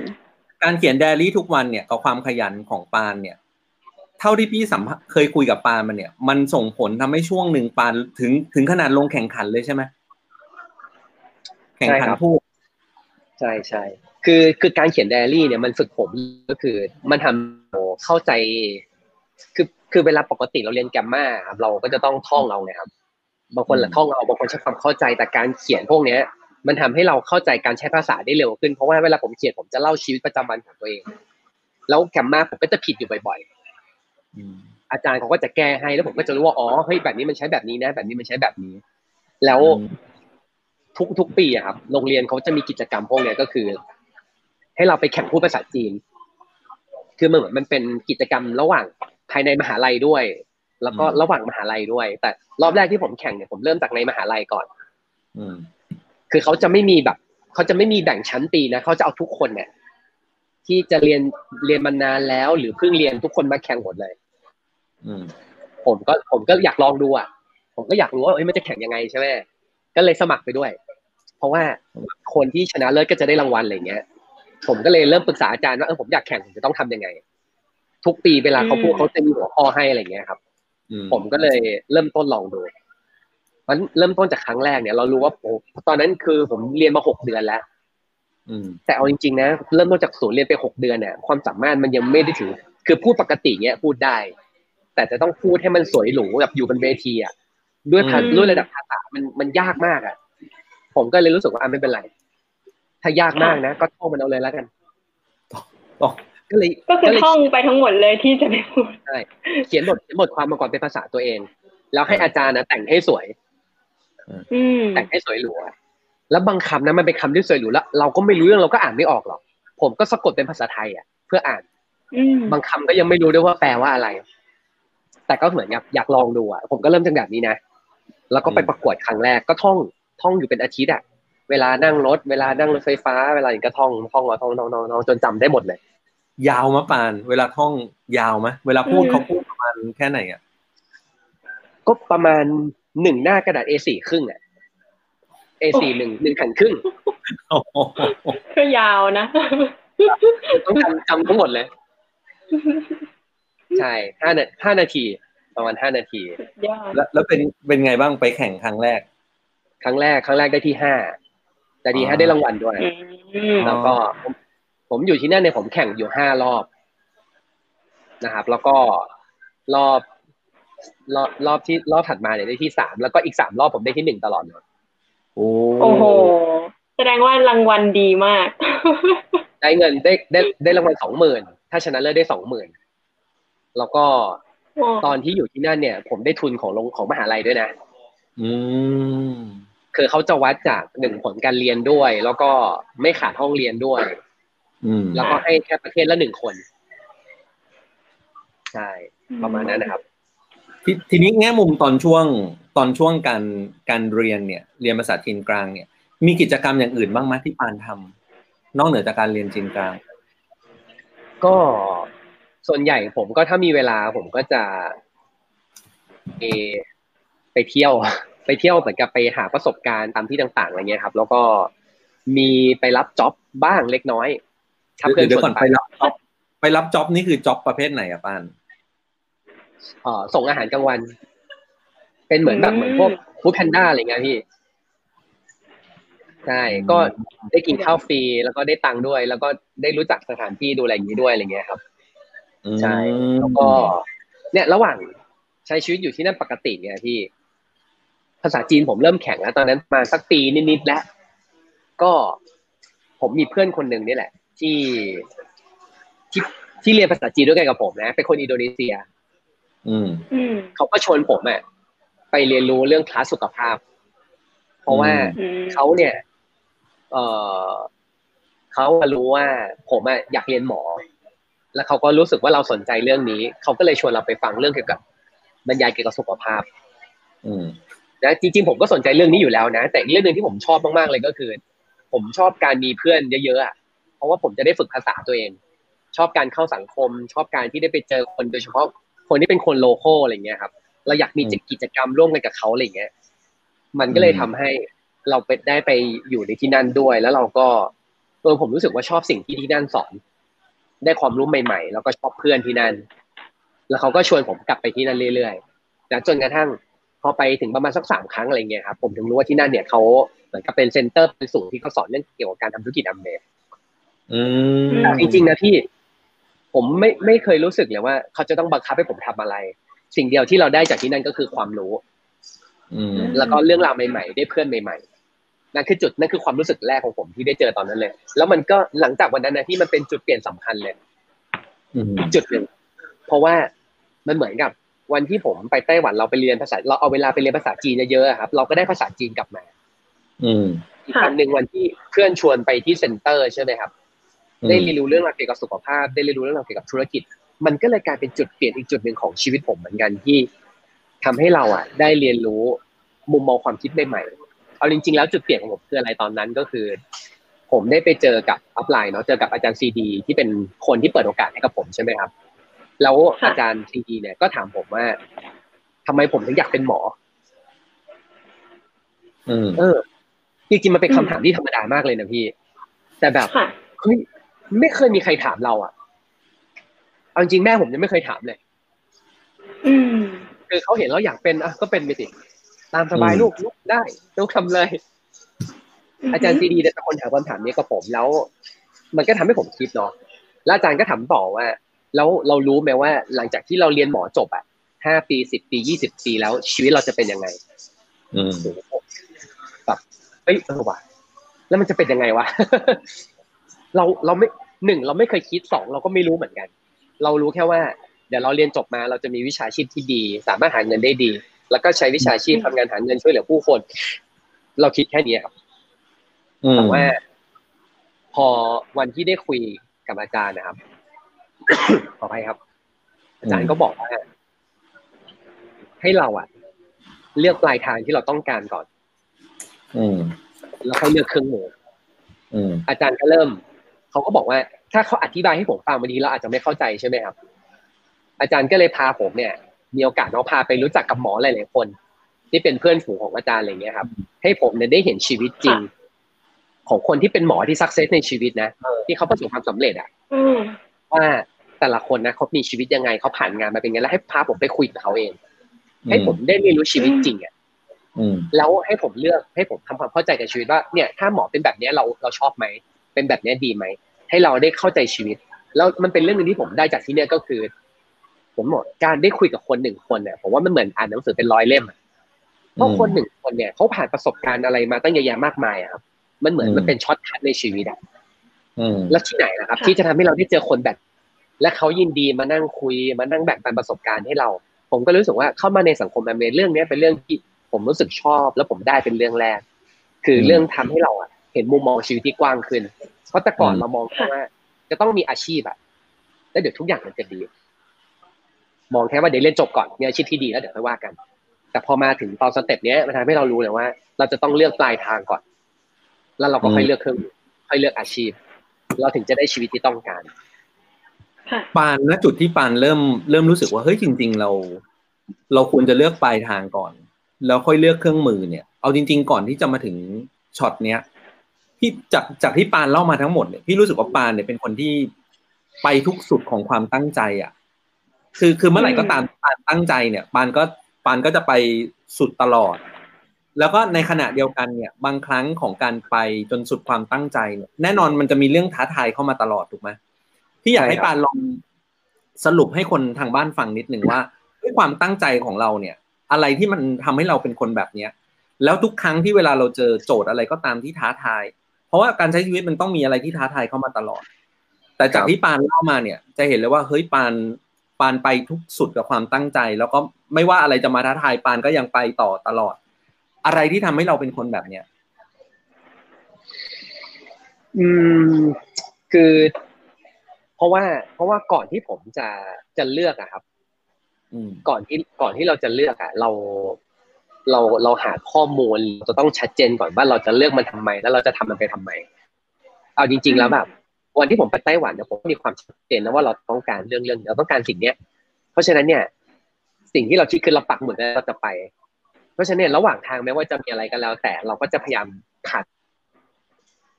การเขียนไดอารี่ทุกวันเนี่ยกับความขยันของปานเนี่ย เท่าที่พี่สัมภาเคยคุยกับปานมันเนี่ย มันส่งผลทำให้ช่วงหนึ่งปานถึงถึงขนาดลงแข่งขันเลยใช่ไหมแข่งขันใช่ครับพูดใช่ใช่คือคือการเขียนไดอารี่เนี่ยมันฝึกผมก็คือ มันทำเราเข้าใจ คือ คือเวลาปกติเราเรียนแกรมมาครับเราก็จะต้องท่องเอาไงครับ บางคนละท่องเอาบางคนใช้ความเข้าใจแต่การเขียนพวกเนี้ย มันทำให้เราเข้าใจการใช้ภาษาได้เร็วขึ้นเพราะว่าเวลาผมเขียนผมจะเล่าชีวิตประจำวันของตัวเอง แล้วแกรมมาผมก็จะผิดอยู่บ่อยอืมๆอาจารย์เขาก็จะแก้ให้แล้วผมก็จะรู้ว่าอ๋อเฮ้ยแบบนี้มันใช้แบบนี้นะ แบบนี้มันใช้แบบนี้ แล้วทุกทุกปีอะครับ โรงเรียนเขาจะมีกิจกรรมพวกเนี้ยก็คือ ให้เราไปแข่งพูดภาษาจีน คือมันเหมือนมันเป็นกิจกรรมระหว่างภายในมหาลัยด้วย แล้วก็อืมระหว่างมหาลัยด้วย แต่รอบแรกที่ผมแข่งเนี่ยผมเริ่มจากในมหาลัยก่อนอืมคือเขาจะไม่มีแบบเขาจะไม่มีแบ่งชั้นปีนะเขาจะเอาทุกคนเนี่ยที่จะเรียนเรียนมานานแล้ว หรือเพิ่งเรียนทุกคนมาแข่งหมดเลยอืมผมก็ผมก็อยากลองดูอะ ผมก็อยากรู้ว่าเอ้ยมันจะแข่งยังไงใช่ไหมก็เลยสมัครไปด้วย เพราะว่าคนที่ชนะเลิศก็จะได้รางวัลอะไรเงี้ย ผมก็เลยเริ่มปรึกษาอาจารย์ว่าเออผมอยากแข่งผมจะต้องทำยังไง ทุกปีเวลาเขาพูดอืมเขาจะมีหัวข้อให้อะไรเงี้ยครับอืมผมก็เลยเริ่มต้นลองดูมันเริ่มต้นจากครั้งแรกเนี่ยเรารู้ว่าโอ้ตอนนั้นคือผมเรียนมาหกเดือนแล้วอืมแต่เอาจริงๆนะเริ่มต้นจากศูนย์เรียนไปหกเดือนเนี่ยความสามารถมันยังไม่ได้ถึง คือพูดปกติเนี้ยพูดได้ แต่จะต้องพูดให้มันสวยหรูแบบอยู่บนเวทีอะด้วยภาอืมด้วยระดับภาษามันมันยากมากอะ ผมก็เลยรู้สึกว่าอะไม่เป็นไร ถ้ายากมากนะก็ท่องมันเอาเลยแล้วกันอ๋อ ก็เลยก็คือเลยท่องไปทั้งหมดเลยที่จะไปพูดใช่เขียนบทเขียนบทความมาก่อนเป็นภาษาตัวเอง แล้วให้อาจารย์นะแต่งให้สวยอืมแต่งให้สวยหรูอะแล้วบางคำนะมันเป็นคำที่สวยหรูแล้วเราก็ไม่รู้เรื่องเราก็อ่านไม่ออกหรอก ผมก็สะกดเป็นภาษาไทยอะ เพื่ออ่านอืมบางคำก็ยังไม่รู้ด้วยว่าแปลว่าอะไร แต่ก็เหมือนกับอยากลองดูอะ ผมก็เริ่มจากแบบนี้นะแล้วก็ไปประกวดครั้งแรกก็ท่องท่องอยู่เป็นอาทิตย์อะเวลานั่งรถ เวลานั่งรถไฟฟ้า เวลาอย่างก็ท่องท่องเอาท่องท่องท่องท่องจนจำได้หมดเลย ยาวมะปาน เวลาท่องยาวมะเวลาพูดเขาพูดประมาณแค่ไหนอะก็ประมาณหนึ่งหน้ากระดาษ A4 ครึ่งอะ A4 หนึ่งหนึ่งแผ่นครึ่งโอ้โหก็ยาวนะต้องจำจำทั้งหมดเลย ใช่ห้านาห้านาที ประมาณห้านาทียอดแล้วแล้วเป็นเป็นไงบ้างไปแข่งครั้งแรก ครั้งแรกครั้งแรกได้ที่ห้าแต่ดีอ๋ห้าอได้รางวัลด้วยอืมแล้วก็ ผมผมอยู่ที่นั่นเนี่ยผมแข่งอยู่ห้ารอบนะครับ แล้วก็รอบรอบรอบที่รอบถัดมาเนี่ยได้ที่สามแล้วก็อีกสามรอบผมได้ที่หนึ่งตลอดเลยโอ้โอ้โหแสดงว่ารางวัลดีมาก ได้เงินได้ได้ได้รางวัลสองหมื่นถ้าชนะเลิศได้สองหมื่นแล้วก็ตอนที่อยู่ที่นั่นเนี่ย ผมได้ทุนของโรงของมหาลัยด้วยนะ อืมคือเขาจะวัดจากหนึ่งผลการเรียนด้วย แล้วก็ไม่ขาดห้องเรียนด้วยอืม แล้วก็ให้แค่ประเทศละหนึ่งคน ใช่ ประมาณนั้นนะครับ ทีทีนี้แง่มุมตอนช่วงตอนช่วงการการเรียนเนี่ย เรียนภาษาจีนกลางเนี่ย มีกิจกรรมอย่างอื่นบ้างไหมที่ปานทำนอกเหนือจากการเรียนจีนกลาง ก็ส่วนใหญ่ผมก็ถ้ามีเวลาผมก็จะไปไปเที่ยว ไปเที่ยวเหมือนกับไปหาประสบการณ์ตามที่ต่างๆอะไรเงี้ยครับ แล้วก็มีไปรับจ็อบบ้างเล็กน้อย ถ้าเพื่อนเดี๋ยวชก่อวนนไปไปรับจ็อบไปรับจ็อบนี่คือจ็อบประเภทไหนอะปานเอ่อส่งอาหารกลางวัน เป็นเหมือนแบบเหมือนพวกฟู้ดแพนด้าอะไรเงี้ยพี่ใช่ก็ได้กินข้าวฟรีแล้วก็ได้ตังค์ด้วย แล้วก็ได้รู้จักสถานที่ดูอะไรอย่างนี้ด้วยอะไรเงี้ยครับใช่แล้วก็ เนี่ยระหว่างใช้ชีวิตอยู่ที่นั่นปกติเนี่ยพี่ ภาษาจีนผมเริ่มแข็งแล้วตอนนั้นมาสักปีนิดๆแล้วก็ผมมีเพื่อนคนหนึ่งนี่แหละ ที่ที่ที่เรียนภาษาจีนด้วยกันกับผมนะเป็นคนอินโดนีเซีย อืมเขาก็ชวนผมอะไปเรียนรู้เรื่องคลาสสุขภาพ เพราะว่าเขาเนี่ย เออเขารู้ว่าผมอะอยากเรียนหมอ แล้วเขาก็รู้สึกว่าเราสนใจเรื่องนี้ เขาก็เลยชวนเราไปฟังเรื่องเกี่ยวกับบรรยายเกี่ยวกับสุขภาพ อืมนะจริงๆผมก็สนใจเรื่องนี้อยู่แล้วนะ แต่เรื่องหนึ่งที่ผมชอบมากๆเลยก็คือ ผมชอบการมีเพื่อนเยอะๆอะ เพราะว่าผมจะได้ฝึกภาษาตัวเอง ชอบการเข้าสังคม ชอบการที่ได้ไปเจอคนโดยเฉพาะคนที่เป็นคนโลโก้อะไรเงี้ยครับ เราอยากมีกิจกรรมร่วมกันกับเขาอะไรเงี้ย มันก็เลยทำให้เราไปได้ไปอยู่ในที่นั่นด้วย แล้วเราก็เออผมรู้สึกว่าชอบสิ่งที่ที่นั่นสอน ได้ความรู้ใหม่ๆ แล้วก็ชอบเพื่อนที่นั่น แล้วเขาก็ชวนผมกลับไปที่นั่นเรื่อยๆแล้วจนกระทั่งพอไปถึงประมาณสักสามครั้งอะไรเงี้ยครับผมถึงรู้ว่าที่นั่นเนี่ยเขาเหมือนกับเป็นเซ็นเตอร์เป็นศูนย์ที่เขาสอนเรื่องเกี่ยวกับการทำธุรกิจอัมเบส จริงๆนะพี่ ผมไม่ไม่เคยรู้สึกเลยว่า เขาจะต้องบังคับให้ผมทำอะไร สิ่งเดียวที่เราได้จากที่นั่นก็คือความรู้แล้วก็เรื่องราวใหม่ๆ ได้เพื่อนใหม่ ๆ นั่นคือจุดนั่นคือความรู้สึกแรกของผมที่ได้เจอตอนนั้นเลย แล้วมันก็หลังจากวันนั้นนะที่มันเป็นจุดเปลี่ยนสำคัญเลยจุดหนึ่งเพราะว่ามันเหมือนกับวันที่ผมไปไต้หวันเราไปเรียนภาษา เราเอาเวลาไปเรียนภาษาจีนเยอะๆครับ เราก็ได้ภาษาจีนกลับมา อืมอีกครั้งหนึ่งวันที่เพื่อนชวนไปที่เซ็นเตอร์ใช่ไหมครับ ได้เรียนรู้เรื่องราวเกี่ยวกับสุขภาพ ได้เรียนรู้เรื่องราวเกี่ยวกับธุรกิจ มันก็เลยกลายเป็นจุดเปลี่ยนอีกจุดหนึ่งของชีวิตผมเหมือนกันที่ทำให้เราอะ ได้เรียนรู้มุมมองความคิดใหม่ๆเอาจริง ๆ แล้วจุดเปลี่ยนของผมคืออะไรตอนนั้นก็คือ ผมได้ไปเจอกับอัพไลน์เนาะเจอกับอาจารย์ซีดีที่เป็นคนที่เปิดโอกาสให้กับผมใช่ไหมครับ แล้วอาจารย์ซีดีเนี่ยก็ถามผมว่าทำไมผมถึงอยากเป็นหมอเออจริงๆมันเป็นคำถามที่ธรรมดามากเลยนะพี่ แต่แบบเฮ้ย ไม่เคยมีใครถามเราอะเอาจริงแม่ผมยังไม่เคยถามเลย อืมคือเขาเห็นเราอยากเป็นอะก็เป็นไปสิตามสบายลูกลูกได้ลูกทำเลย อาจารย์ซีดีแต่คนถามคำถามนี้กับผมแล้ว มันก็ทำให้ผมคิดเนาะแล้วอาจารย์ก็ถามต่อว่า แล้วเรารู้ไหมว่า หลังจากที่เราเรียนหมอจบอะห้าปีสิบปียี่สิบปีแล้ว ชีวิตเราจะเป็นยังไง อืมแบบเฮ้ยเออว่ะแล้วมันจะเป็นยังไงวะ เราเราไม่หนึ่งเราไม่เคยคิดสองเราก็ไม่รู้เหมือนกัน เรารู้แค่ว่า เดี๋ยวเราเรียนจบมาเราจะมีวิชาชีพที่ดี สามารถหาเงินได้ดี แล้วก็ใช้วิชาชีพทำงานหาเงินช่วยเหลือผู้คน เราคิดแค่นี้ครับแต่ว่า พอวันที่ได้คุยกับอาจารย์นะครับขออภัยครับ อาจารย์ก็บอกว่าให้เราอะเลือกปลายทางที่เราต้องการก่อน อืมแล้วค่อยเลือกเครื่องมืออาจารย์ก็เริ่ม เขาก็บอกว่า ถ้าเขาอธิบายให้ผมฟังวันนี้เราอาจจะไม่เข้าใจใช่ไหมครับ อาจารย์ก็เลยพาผมเนี่ย มีโอกาสน้องพาไปรู้จักกับหมอหลายๆคน ที่เป็นเพื่อนฝูงของอาจารย์อะไรเงี้ยครับ ให้ผมเนี่ยได้เห็นชีวิตจริง ของคนที่เป็นหมอที่สักเซสในชีวิตนะที่เขาประสบความสำเร็จอะว่าแต่ละคนนะเขามีชีวิตยังไงเขาผ่านงานมาเป็นไงแล้วให้พาผมไปคุยกับเขาเอง ให้ผมได้เรียนรู้ชีวิตจริงอะแล้วให้ผมเลือกให้ผมทำความเข้าใจกับชีวิตว่าเนี่ย ถ้าหมอเป็นแบบนี้เราเราชอบไหมเป็นแบบนี้ดีไหม ให้เราได้เข้าใจชีวิต แล้วมันเป็นเรื่องนึงที่ผมได้จากที่เนี่ยก็คือผมบอกการได้คุยกับคนหนึ่งคนเนี่ยผมว่ามันเหมือนอ่านหนังสือเป็นร้อยเล่มเพราะคนหนึ่งคนเนี่ยเขาผ่านประสบการณ์อะไรมาตั้งเยอะแยะมากมายครับ มันเหมือนมันเป็น shortcut ในชีวิตอะแล้วที่ไหนนะครับ ที่จะทำให้เราได้เจอคนแบบ และเขายินดีมานั่งคุยมานั่งแบ่งปันประสบการณ์ให้เรา ผมก็รู้สึกว่าเข้ามาในสังคมแบบนี้เรื่องนี้เป็นเรื่องที่ผมรู้สึกชอบ แล้วผมได้เป็นเรื่องแรก คือเรื่องทำให้เราอะเห็นมุมมองชีวิตที่กว้างขึ้น เพราะแต่ก่อนเรามองแค่ว่าจะต้องมีอาชีพอะแล้วเดี๋ยวทุกอย่างมันจะดี มองแค่ว่าเดี๋ยวเรียนจบก่อนมีอาชีพที่ดีแล้วเดี๋ยวค่อยว่ากัน แต่พอมาถึงตอนสเต็ปเนี้ยมันทำให้เรารู้เลยว่า เราจะต้องเลือกปลายทางก่อน แล้วเราก็ค่อยเลือกเครื่องค่อยเลือกอาชีพ เราถึงจะได้ชีวิตที่ต้องการปานณจุดที่ปานเริ่มเริ่มรู้สึกว่าเฮ้ยจริง ๆ เรา เราควรจะเลือกปลายทางก่อน แล้วค่อยเลือกเครื่องมือเนี่ย เอาจริง ๆ ก่อนที่จะมาถึงช็อตเนี้ย พี่จากจากที่ปานเล่ามาทั้งหมดเนี่ยพี่รู้สึกว่าปานเนี่ยเป็นคนที่ไปทุกสุดของความตั้งใจอะ คือคือเมื่อไหร่ก็ตามปานตั้งใจเนี่ยปานก็ปานก็จะไปสุดตลอด แล้วก็ในขณะเดียวกันเนี่ย บางครั้งของการไปจนสุดความตั้งใจเนี่ยแน่นอนมันจะมีเรื่องท้าทายเข้ามาตลอดถูกไหมที่อยากให้ปานลองสรุปให้คนทางบ้านฟังนิดหนึ่งว่าด้วยความตั้งใจของเราเนี่ย อะไรที่มันทำให้เราเป็นคนแบบเนี้ยแล้วทุกครั้งที่เวลาเราเจอโจทย์อะไรก็ตามที่ท้าทาย เพราะว่าการใช้ชีวิตมันต้องมีอะไรที่ท้าทายเข้ามาตลอด แต่จากที่ปานเล่ามาเนี่ย จะเห็นเลยว่าเฮ้ยปานปานไปทุกสุดกับความตั้งใจ แล้วก็ไม่ว่าอะไรจะมาท้าทายปานก็ยังไปต่อตลอด อะไรที่ทำให้เราเป็นคนแบบเนี้ยอืมคือ เพราะว่า เพราะว่าก่อนที่ผมจะจะเลือกอะครับก่อนที่ก่อนที่เราจะเลือกอะเรา เราเราหาข้อมูลจะต้องชัดเจนก่อนว่าเราจะเลือกมันทำไม แล้วเราจะทำมันไปทำไม เอาจริง ๆ แล้วแบบวันที่ผมไปไต้หวันเนี่ยผมมีความชัดเจนนะว่าเราต้องการเรื่องเรื่องเราต้องการสิ่งเนี้ย เพราะฉะนั้นเนี่ย สิ่งที่เราคิดคือเราปักหมุดแล้วเราจะไป เพราะฉะนั้นเนี่ยระหว่างทางแม้ว่าจะมีอะไรก็แล้ว แต่เราก็จะพยายามขัด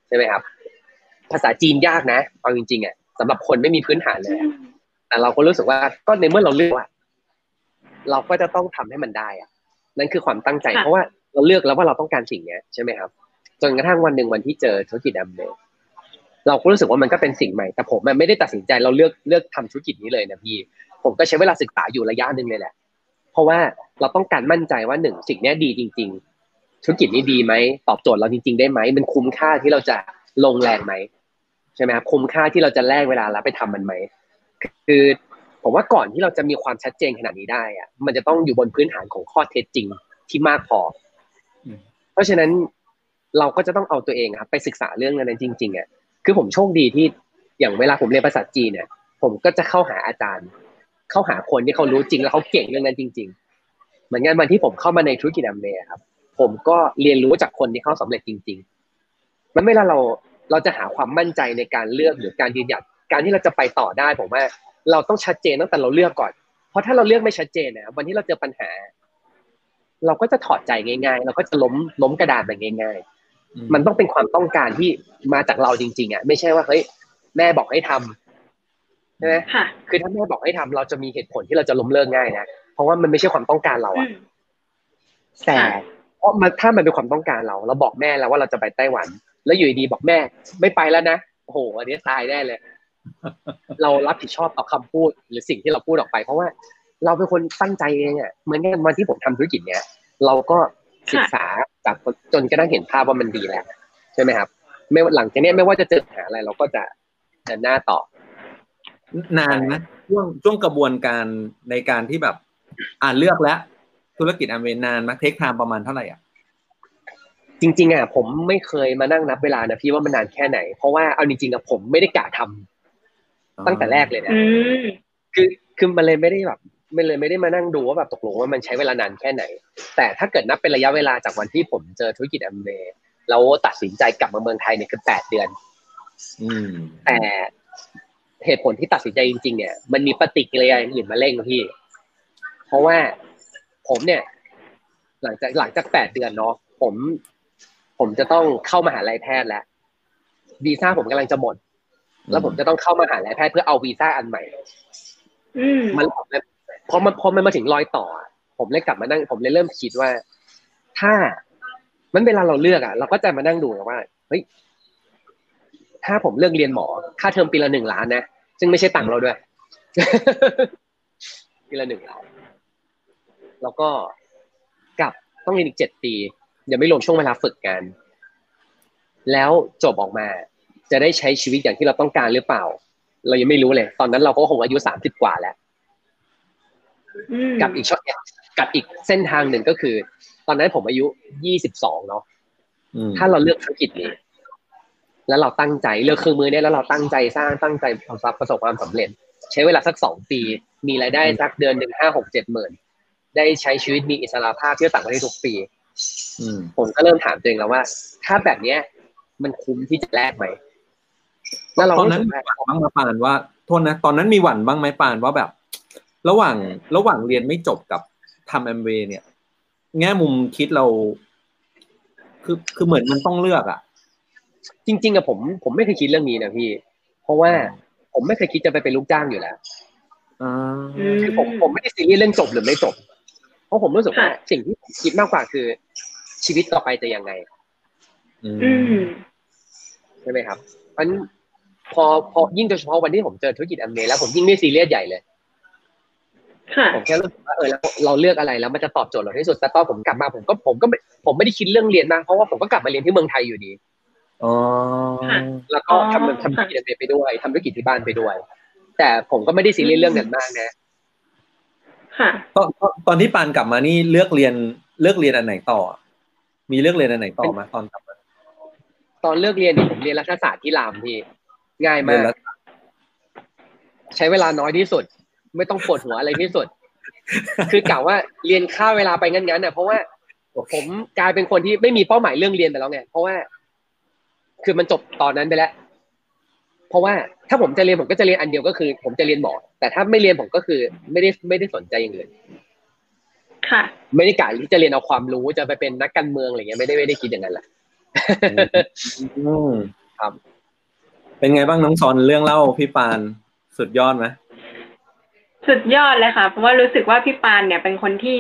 ใช่ไหมครับ ภาษาจีนยากนะเอาจริงๆอะสำหรับคนไม่มีพื้นฐานเลยแต่เราก็รู้สึกว่าก็ในเมื่อเราเลือกว่าเราก็จะต้องทำให้มันได้อะ นั่นคือความตั้งใจเพราะว่าเราเลือกแล้วว่าเราต้องการสิ่งนี้ใช่ไหมครับจนกระทั่งวันหนึ่งวันที่เจอธุรกิจแอมเบเราก็รู้สึกว่ามันก็เป็นสิ่งใหม่แต่ผมไม่ได้ตัดสินใจเราเลือกเลือกทำธุรกิจนี้เลยนะพี่ ผมก็ใช้เวลาศึกษาอยู่ระยะหนึ่งเลยแหละ เพราะว่าเราต้องการมั่นใจว่าหนึ่งสิ่งนี้ดีจริง ๆ ธุรกิจนี้ดีไหมตอบโจทย์เราจริง ๆ ได้ไหมมันคุ้มค่าที่เราจะลงแรงไหมใช่ไหมครับคุ้มค่าที่เราจะแลกเวลาแล้วไปทำมันไหมคือ ผมว่าก่อนที่เราจะมีความชัดเจนขนาดนี้ได้อะมันจะต้องอยู่บนพื้นฐานของข้อเท็จจริงที่มากพอ เพราะฉะนั้นเราก็จะต้องเอาตัวเองครับไปศึกษาเรื่องนั้นจริงๆอะคือผมโชคดีที่อย่างเวลาผมเรียนภาษาจีนเนี่ย ผมก็จะเข้าหาอาจารย์ เข้าหาคนที่เขารู้จริงแล้วเขาเก่งเรื่องนั้นจริง ๆ เหมือนกันวันที่ผมเข้ามาในธุรกิจอัมเมครับ ผมก็เรียนรู้จากคนที่เขาสำเร็จจริง ๆ มันเวลาเราเราจะหาความมั่นใจในการเลือกหรือการยืนหยัดการที่เราจะไปต่อได้ผมว่า เราต้องชัดเจนตั้งแต่เราเลือกก่อน เพราะถ้าเราเลือกไม่ชัดเจนนะวันที่เราเจอปัญหา เราก็จะถอดใจง่าย ๆ เราก็จะล้มล้มกระดานแบบง่าย ๆ มันต้องเป็นความต้องการที่มาจากเราจริง ๆอะไม่ใช่ว่าเฮ้ยแม่บอกให้ทำใช่ไหมคือถ้าแม่บอกให้ทำเราจะมีเหตุผลที่เราจะล้มเลิกง่ายนะเพราะว่ามันไม่ใช่ความต้องการเราอะแต่เพราะมันถ้ามันเป็นความต้องการเรา เราบอกแม่แล้วว่าเราจะไปไต้หวัน แล้วอยู่ดีบอกแม่ ไม่ไปแล้วนะโอ้โหอันนี้ตายได้เลย เรารับผิดชอบต่อคำพูดหรือสิ่งที่เราพูดออกไป เพราะว่าเราเป็นคนตั้งใจเองอะเหมือนกันวันที่ผมทำธุรกิจเนี้ยเราก็ศึกษาจากจนกระทั่งเห็นภาพว่ามันดีแล้วใช่ไหมครับ ไม่หลังจากนี้ไม่ว่าจะเจอปัญหาอะไร เราก็จะเดินหน้าต่อนานไหมช่วงช่วงกระบวนการในการที่แบบ อ่านเลือกแล้วธุรกิจอเมรินานมาเทคไทม์ประมาณเท่าไหร่อะจริง ๆอะผมไม่เคยมานั่งนับเวลานะพี่ว่ามันนานแค่ไหน เพราะว่าเอาจริงๆอะผมไม่ได้กะทำ ตั้งแต่แรกเลยนะคือคือมันเลยไม่ได้แบบไม่เลยไม่ได้มานั่งดูว่าแบบตกลงว่ามันใช้เวลานานแค่ไหน แต่ถ้าเกิดนับเป็นระยะเวลาจากวันที่ผมเจอธุรกิจอเมย์แล้วตัดสินใจกลับมาเมืองไทยเนี่ยคือแปดเดือนแต่เหตุผลที่ตัดสินใจจริง ๆ เนี่ย มันมีปฏิกิริยาอื่นมาเร่งพี่ เพราะว่าผมเนี่ย หลังจากหลังจากแปดเดือนเนาะผม ผมจะต้องเข้ามาหาลัยแพทย์แล้ววีซ่าผมกำลังจะหมด แล้วผมจะต้องเข้ามาหาลัยแพทย์เพื่อเอาวีซ่าอันใหม่มันพอมันพอมันมาถึงรอยต่อ ผมเลยกลับมานั่ง ผมเลยเริ่มคิดว่า ถ้า มันเวลาเราเลือกอะ เราก็จะมานั่งดูว่าเฮ้ยถ้าผมเลือกเรียนหมอ ค่าเทอมปีละหนึ่งล้านนะซึ่งไม่ใช่ตังค์เราด้วยปีละหนึ่งล้านแล้วก็กลับต้องเรียนอีกเจ็ดปียังไม่รวมช่วงเวลาฝึกงานแล้วจบออกมา จะได้ใช้ชีวิตอย่างที่เราต้องการหรือเปล่า เรายังไม่รู้เลย ตอนนั้นเราก็คงอายุสามสิบกว่าแล้ว กับอีกช่องกับอีกเส้นทางหนึ่งก็คือ ตอนนั้นผมอายุยี่สิบสองเนาะถ้าเราเลือกธุรกิจนี้แล้วเราตั้งใจเลือกเครื่องมือเนี่ยแล้วเราตั้งใจสร้างตั้งใจประสบความสำเร็จ ใช้เวลาสักสองปี มีรายได้สักเดือนหนึ่งห้าหกเจ็ดหมื่นได้ใช้ชีวิตมีอิสระภาพเที่ยวต่างประเทศทุกปีผมก็เริ่มถามตัวเองแล้วว่า ถ้าแบบเนี้ย มันคุ้มที่จะแลกไหม แล้วเราตอนนั้นมีหวั่นบ้างมาปานว่าโทษนะ ตอนนั้นมีหวั่นบ้างไหมปานว่าแบบ ระหว่างระหว่างเรียนไม่จบกับทำแอมเวเนี่ย แง่มุมคิดเรา คือคือเหมือนมันต้องเลือกอะ จริงๆอะผม ผมไม่เคยคิดเรื่องนี้นะพี่ เพราะว่าผมไม่เคยคิดจะไปเป็นลูกจ้างอยู่แล้วคือผมผมไม่ได้ซีเรียสเรื่องจบหรือไม่จบ เพราะผมรู้สึกว่าสิ่งที่คิดมากกว่าคือชชีวิตต่อไปจะยังไงอืมใช่ไหมครับมัน พอพอยิ่งโดยเฉพาะวันที่ผมเจอธุรกิจแอมเมแล้วผมยิ่งไม่ซีเรียสใหญ่เลยค่ะผมแค่รู้สึกว่าเออแล้วเราเลือกอะไรแล้วมันจะตอบโจทย์เราที่สุดแต่ตอนผมกลับมาผมก็ผมก็ไม่ผมไม่ได้คิดเรื่องเรียนมากเพราะว่าผมก็กลับมาเรียนที่เมืองไทยอยู่ดีอ๋อแล้วก็ทำทำธุรกิจไปด้วยทำธุรกิจที่บ้านไปด้วย แต่ผมก็ไม่ได้ซีเรียสเรื่องนั้นมากนะค่ะตอนตอนที่ปานกลับมานี่เลือกเรียนเลือกเรียนอันไหนต่อ มีเลือกเรียนอันไหนต่อมาตอนกลับมา ตอนเลือกเรียนเนี่ยผมเรียนรัฐศาสตร์ที่รามพี่ ง่ายมาก ใช้เวลาน้อยที่สุด ไม่ต้องปวดหัวอะไรที่สุด คือกล่าวว่าเรียนค่าเวลาไปงั้นๆเนี่ยเพราะว่าผมกลายเป็นคนที่ไม่มีเป้าหมายเรื่องเรียนไปแล้วไงเพราะว่า คือมันจบตอนนั้นไปแล้ว เพราะว่าถ้าผมจะเรียนผมก็จะเรียนอันเดียวก็คือ ผมจะเรียนหมอแต่ถ้าไม่เรียนผมก็คือ ไม่ได้ไม่ได้สนใจอย่างอื่นค่ะ ไม่ได้กะที่จะเรียนเอาความรู้จะไปเป็นนักการเมืองอะไรเงี้ยไม่ได้ไม่ได้คิดอย่างนั้นแหละอืมครับ เป็นไงบ้างน้องซอนเรื่องเล่าพี่ปานสุดยอดไหมสุดยอดเลยค่ะ เพราะว่ารู้สึกว่าพี่ปานเนี่ยเป็นคนที่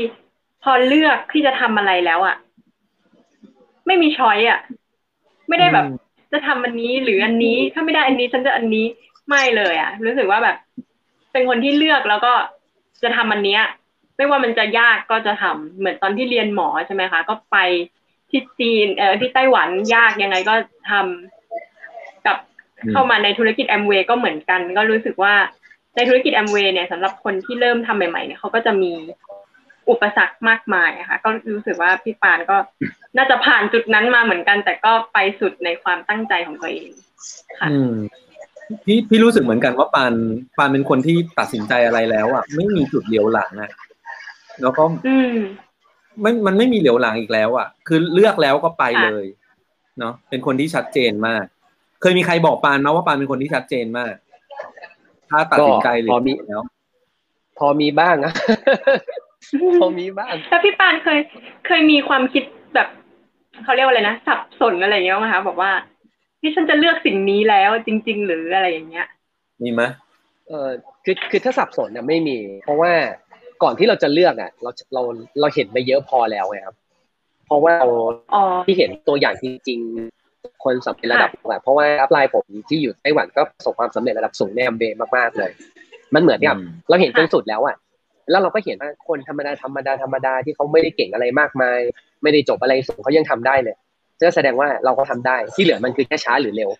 พอเลือกที่จะทำอะไรแล้วอะ ไม่มีช้อยอะ ไม่ได้แบบ จะทำอันนี้หรืออันนี้ถ้าไม่ได้อันนี้ฉันจะอันนี้ไม่เลยอะ รู้สึกว่าแบบ เป็นคนที่เลือกแล้วก็จะทำอันเนี้ย ไม่ว่ามันจะยากก็จะทำเหมือนตอนที่เรียนหมอใช่ไหมคะ ก็ไปที่จีนเออที่ไต้หวันยากยังไงก็ทำกับ เข้ามาในธุรกิจแอมเวย์ก็เหมือนกัน ก็รู้สึกว่าในธุรกิจแอมเวย์เนี่ยสำหรับคนที่เริ่มทำใหม่ๆเนี่ยเขาก็จะมีอุปสรรคมากมายอะค่ะ ก็รู้สึกว่าพี่ปานก็น่าจะผ่านจุดนั้นมาเหมือนกัน แต่ก็ไปสุดในความตั้งใจของตัวเองค่ะอืมพี่พี่รู้สึกเหมือนกันว่าปานปานเป็นคนที่ตัดสินใจอะไรแล้วอะไม่มีจุดเลี้ยวหลังอะแล้วก็อืมไม่มันไม่มีเหลียวหลังอีกแล้ว อะ คือเลือกแล้วก็ไปเลย เนาะเป็นคนที่ชัดเจนมาก เคยมีใครบอกปานมาว่าปานเป็นคนที่ชัดเจนมาก ถ้าตัดสินใจเลยพอมีแล้ว พอมีบ้างอะพอมีบ้างแล้วพี่ปานเคย เคยมีความคิดแบบเขาเรียกว่าอะไรนะสับสนอะไรอย่างเงี้ยไหมคะบอกว่าที่ฉันจะเลือกสิ่งนี้แล้วจริง ๆ หรืออะไรอย่างเงี้ย มีไหมเออคือคือถ้าสับสนเนี่ยไม่มี เพราะว่าก่อนที่เราจะเลือกอะ เราเราเราเห็นไปเยอะพอแล้วไงครับ เพราะว่าเราอ๋อที่เห็นตัวอย่างจริง ๆ คนสำเร็จระดับแบบเพราะว่า upline ผมที่อยู่ไต้หวันก็ประสบความสำเร็จระดับสูงในแอมเบมากๆเลย มันเหมือนกับอืมเราเห็นจนสุดแล้วอะแล้วเราก็เห็นว่าคนธรรมดาธรรมดาธรรมดาที่เขาไม่ได้เก่งอะไรมากมาย ไม่ได้จบอะไรสูงเขายังทำได้เลยจะแสดงว่าเราก็ทำได้ที่เหลือมันคือแค่ช้าหรือเร็ว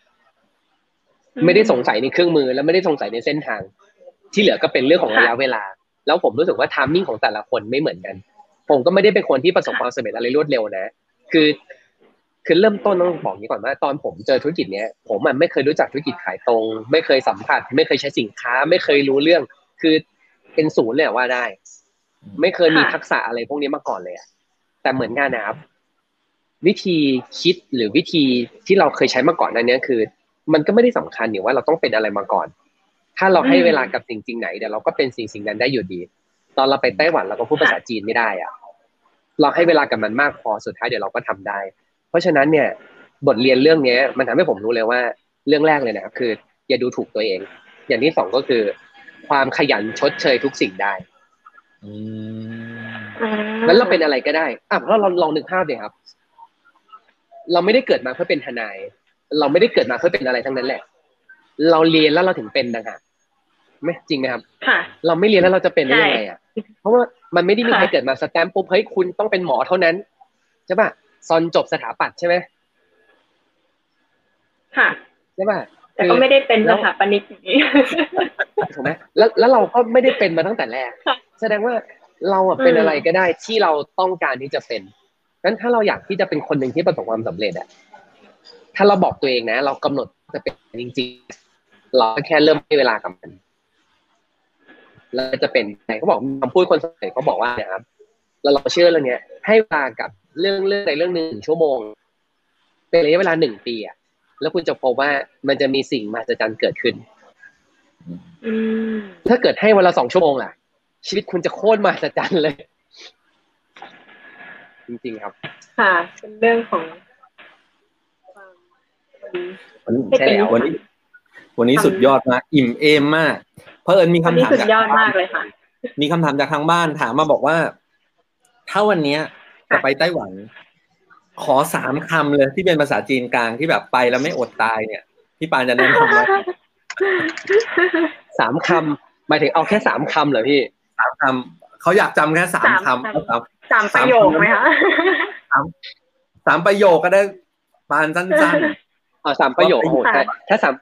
ไม่ได้สงสัยในเครื่องมือ และไม่ได้สงสัยในเส้นทาง ที่เหลือก็เป็นเรื่องของระยะเวลา แล้วผมรู้สึกว่า timing ของแต่ละคนไม่เหมือนกัน ผมก็ไม่ได้เป็นคนที่ประสบความสำเร็จอะไรรวดเร็วนะ คือ คือเริ่มต้นต้องบอกอย่างนี้ก่อนว่าตอนผมเจอธุรกิจเนี้ยผมมันไม่เคยรู้จักธุรกิจขายตรง ไม่เคยสัมผัส ไม่เคยใช้สินค้า ไม่เคยรู้เรื่อง คือเป็นศูนย์เลยว่าได้ ไม่เคยมีทักษะอะไรพวกนี้มาก่อนเลยอะแต่เหมือนกันนะครับ วิธีคิดหรือวิธีที่เราเคยใช้มาก่อนนั้นเนี้ยคือ มันก็ไม่ได้สำคัญอยู่ว่าเราต้องเป็นอะไรมาก่อน ถ้าเราให้เวลากับสิ่งสิ่งไหนเดี๋ยวเราก็เป็นสิ่งสิ่งนั้นได้อยู่ดี ตอนเราไปไต้หวันเราก็พูดภาษาจีนไม่ได้อะเราให้เวลากับมันมากพอสุดท้ายเดี๋ยวเราก็ทำได้ เพราะฉะนั้นเนี่ยบทเรียนเรื่องเนี้ยมันทำให้ผมรู้เลยว่าเรื่องแรกเลยนะครับคือ อย่าดูถูกตัวเอง อย่างที่สองก็คือ ความขยันชดเชยทุกสิ่งได้อืมแล้วเราเป็นอะไรก็ได้อะแล้วเราลองนึกภาพเลยครับ เราไม่ได้เกิดมาเพื่อเป็นทนาย เราไม่ได้เกิดมาเพื่อเป็นอะไรทั้งนั้นแหละ เราเรียนแล้วเราถึงเป็นนะฮะไม่จริงไหมครับค่ะเราไม่เรียนแล้วเราจะเป็นได้ยังไงอะ เพราะว่ามันไม่ได้มีใครค่ะเกิดมาสแตมป์ปุ๊บเฮ้ยคุณต้องเป็นหมอเท่านั้นใช่ป่ะ ซอนจบสถาปัตย์ใช่ไหมค่ะใช่ป่ะแต่ก็ไม่ได้เป็นสถาปนิกอย่างนี้ถูกไหมแล้วแล้วเราก็ไม่ได้เป็นมาตั้งแต่แรกค่ะแสดงว่าเราอะเป็นอืมอะไรก็ได้ที่เราต้องการที่จะเป็นงั้นถ้าเราอยากที่จะเป็นคนหนึ่งที่ประสบความสำเร็จอะถ้าเราบอกตัวเองนะ เรากำหนดจะเป็นจริงๆเราก็แค่เริ่มให้เวลากับมันแล้วจะเป็นไหนเขาบอกคำพูดคนสำเร็จเขาบอกว่าเนะครับแล้วเราเชื่อเรื่องเนี้ยให้เวลากับ เรื่องเรื่องใดเรื่องหนึ่งหนึ่งชั่วโมง เป็นระยะเวลาหนึ่งปีอะแล้วคุณจะพบว่ามันจะมีสิ่งมหัศจรรย์เกิดขึ้นอืมถ้าเกิดให้วันละสองชั่วโมงล่ะ ชีวิตคุณจะโคตรมหัศจรรย์เลย จริงๆครับ ค่ะเป็นเรื่องของความวันนี้ใช่แล้ววันนี้ วันนี้สุดยอดมากอิ่มเอมมาก เพราะเอิญมีวันคำนี้ถามสุดจากยอดมากเลยค่ะมีคำถามจากทางบ้านถามมาบอกว่า ถ้าวันเนี้ย จะไปไต้หวัน ขอสามคำเลยที่เป็นภาษาจีนกลางที่แบบไปแล้วไม่อดตายเนี่ย พี่ปานจะแนะนำว่าสามคำหมายถึงเอาแค่สามคำเหรอพี่สามคำเขาอยากจำแค่สามคำสามประโยคไหมคะสามสามประโยคก็ได้ปานสั้นๆอ๋อสามประโยคโอ้โหถ้าสาม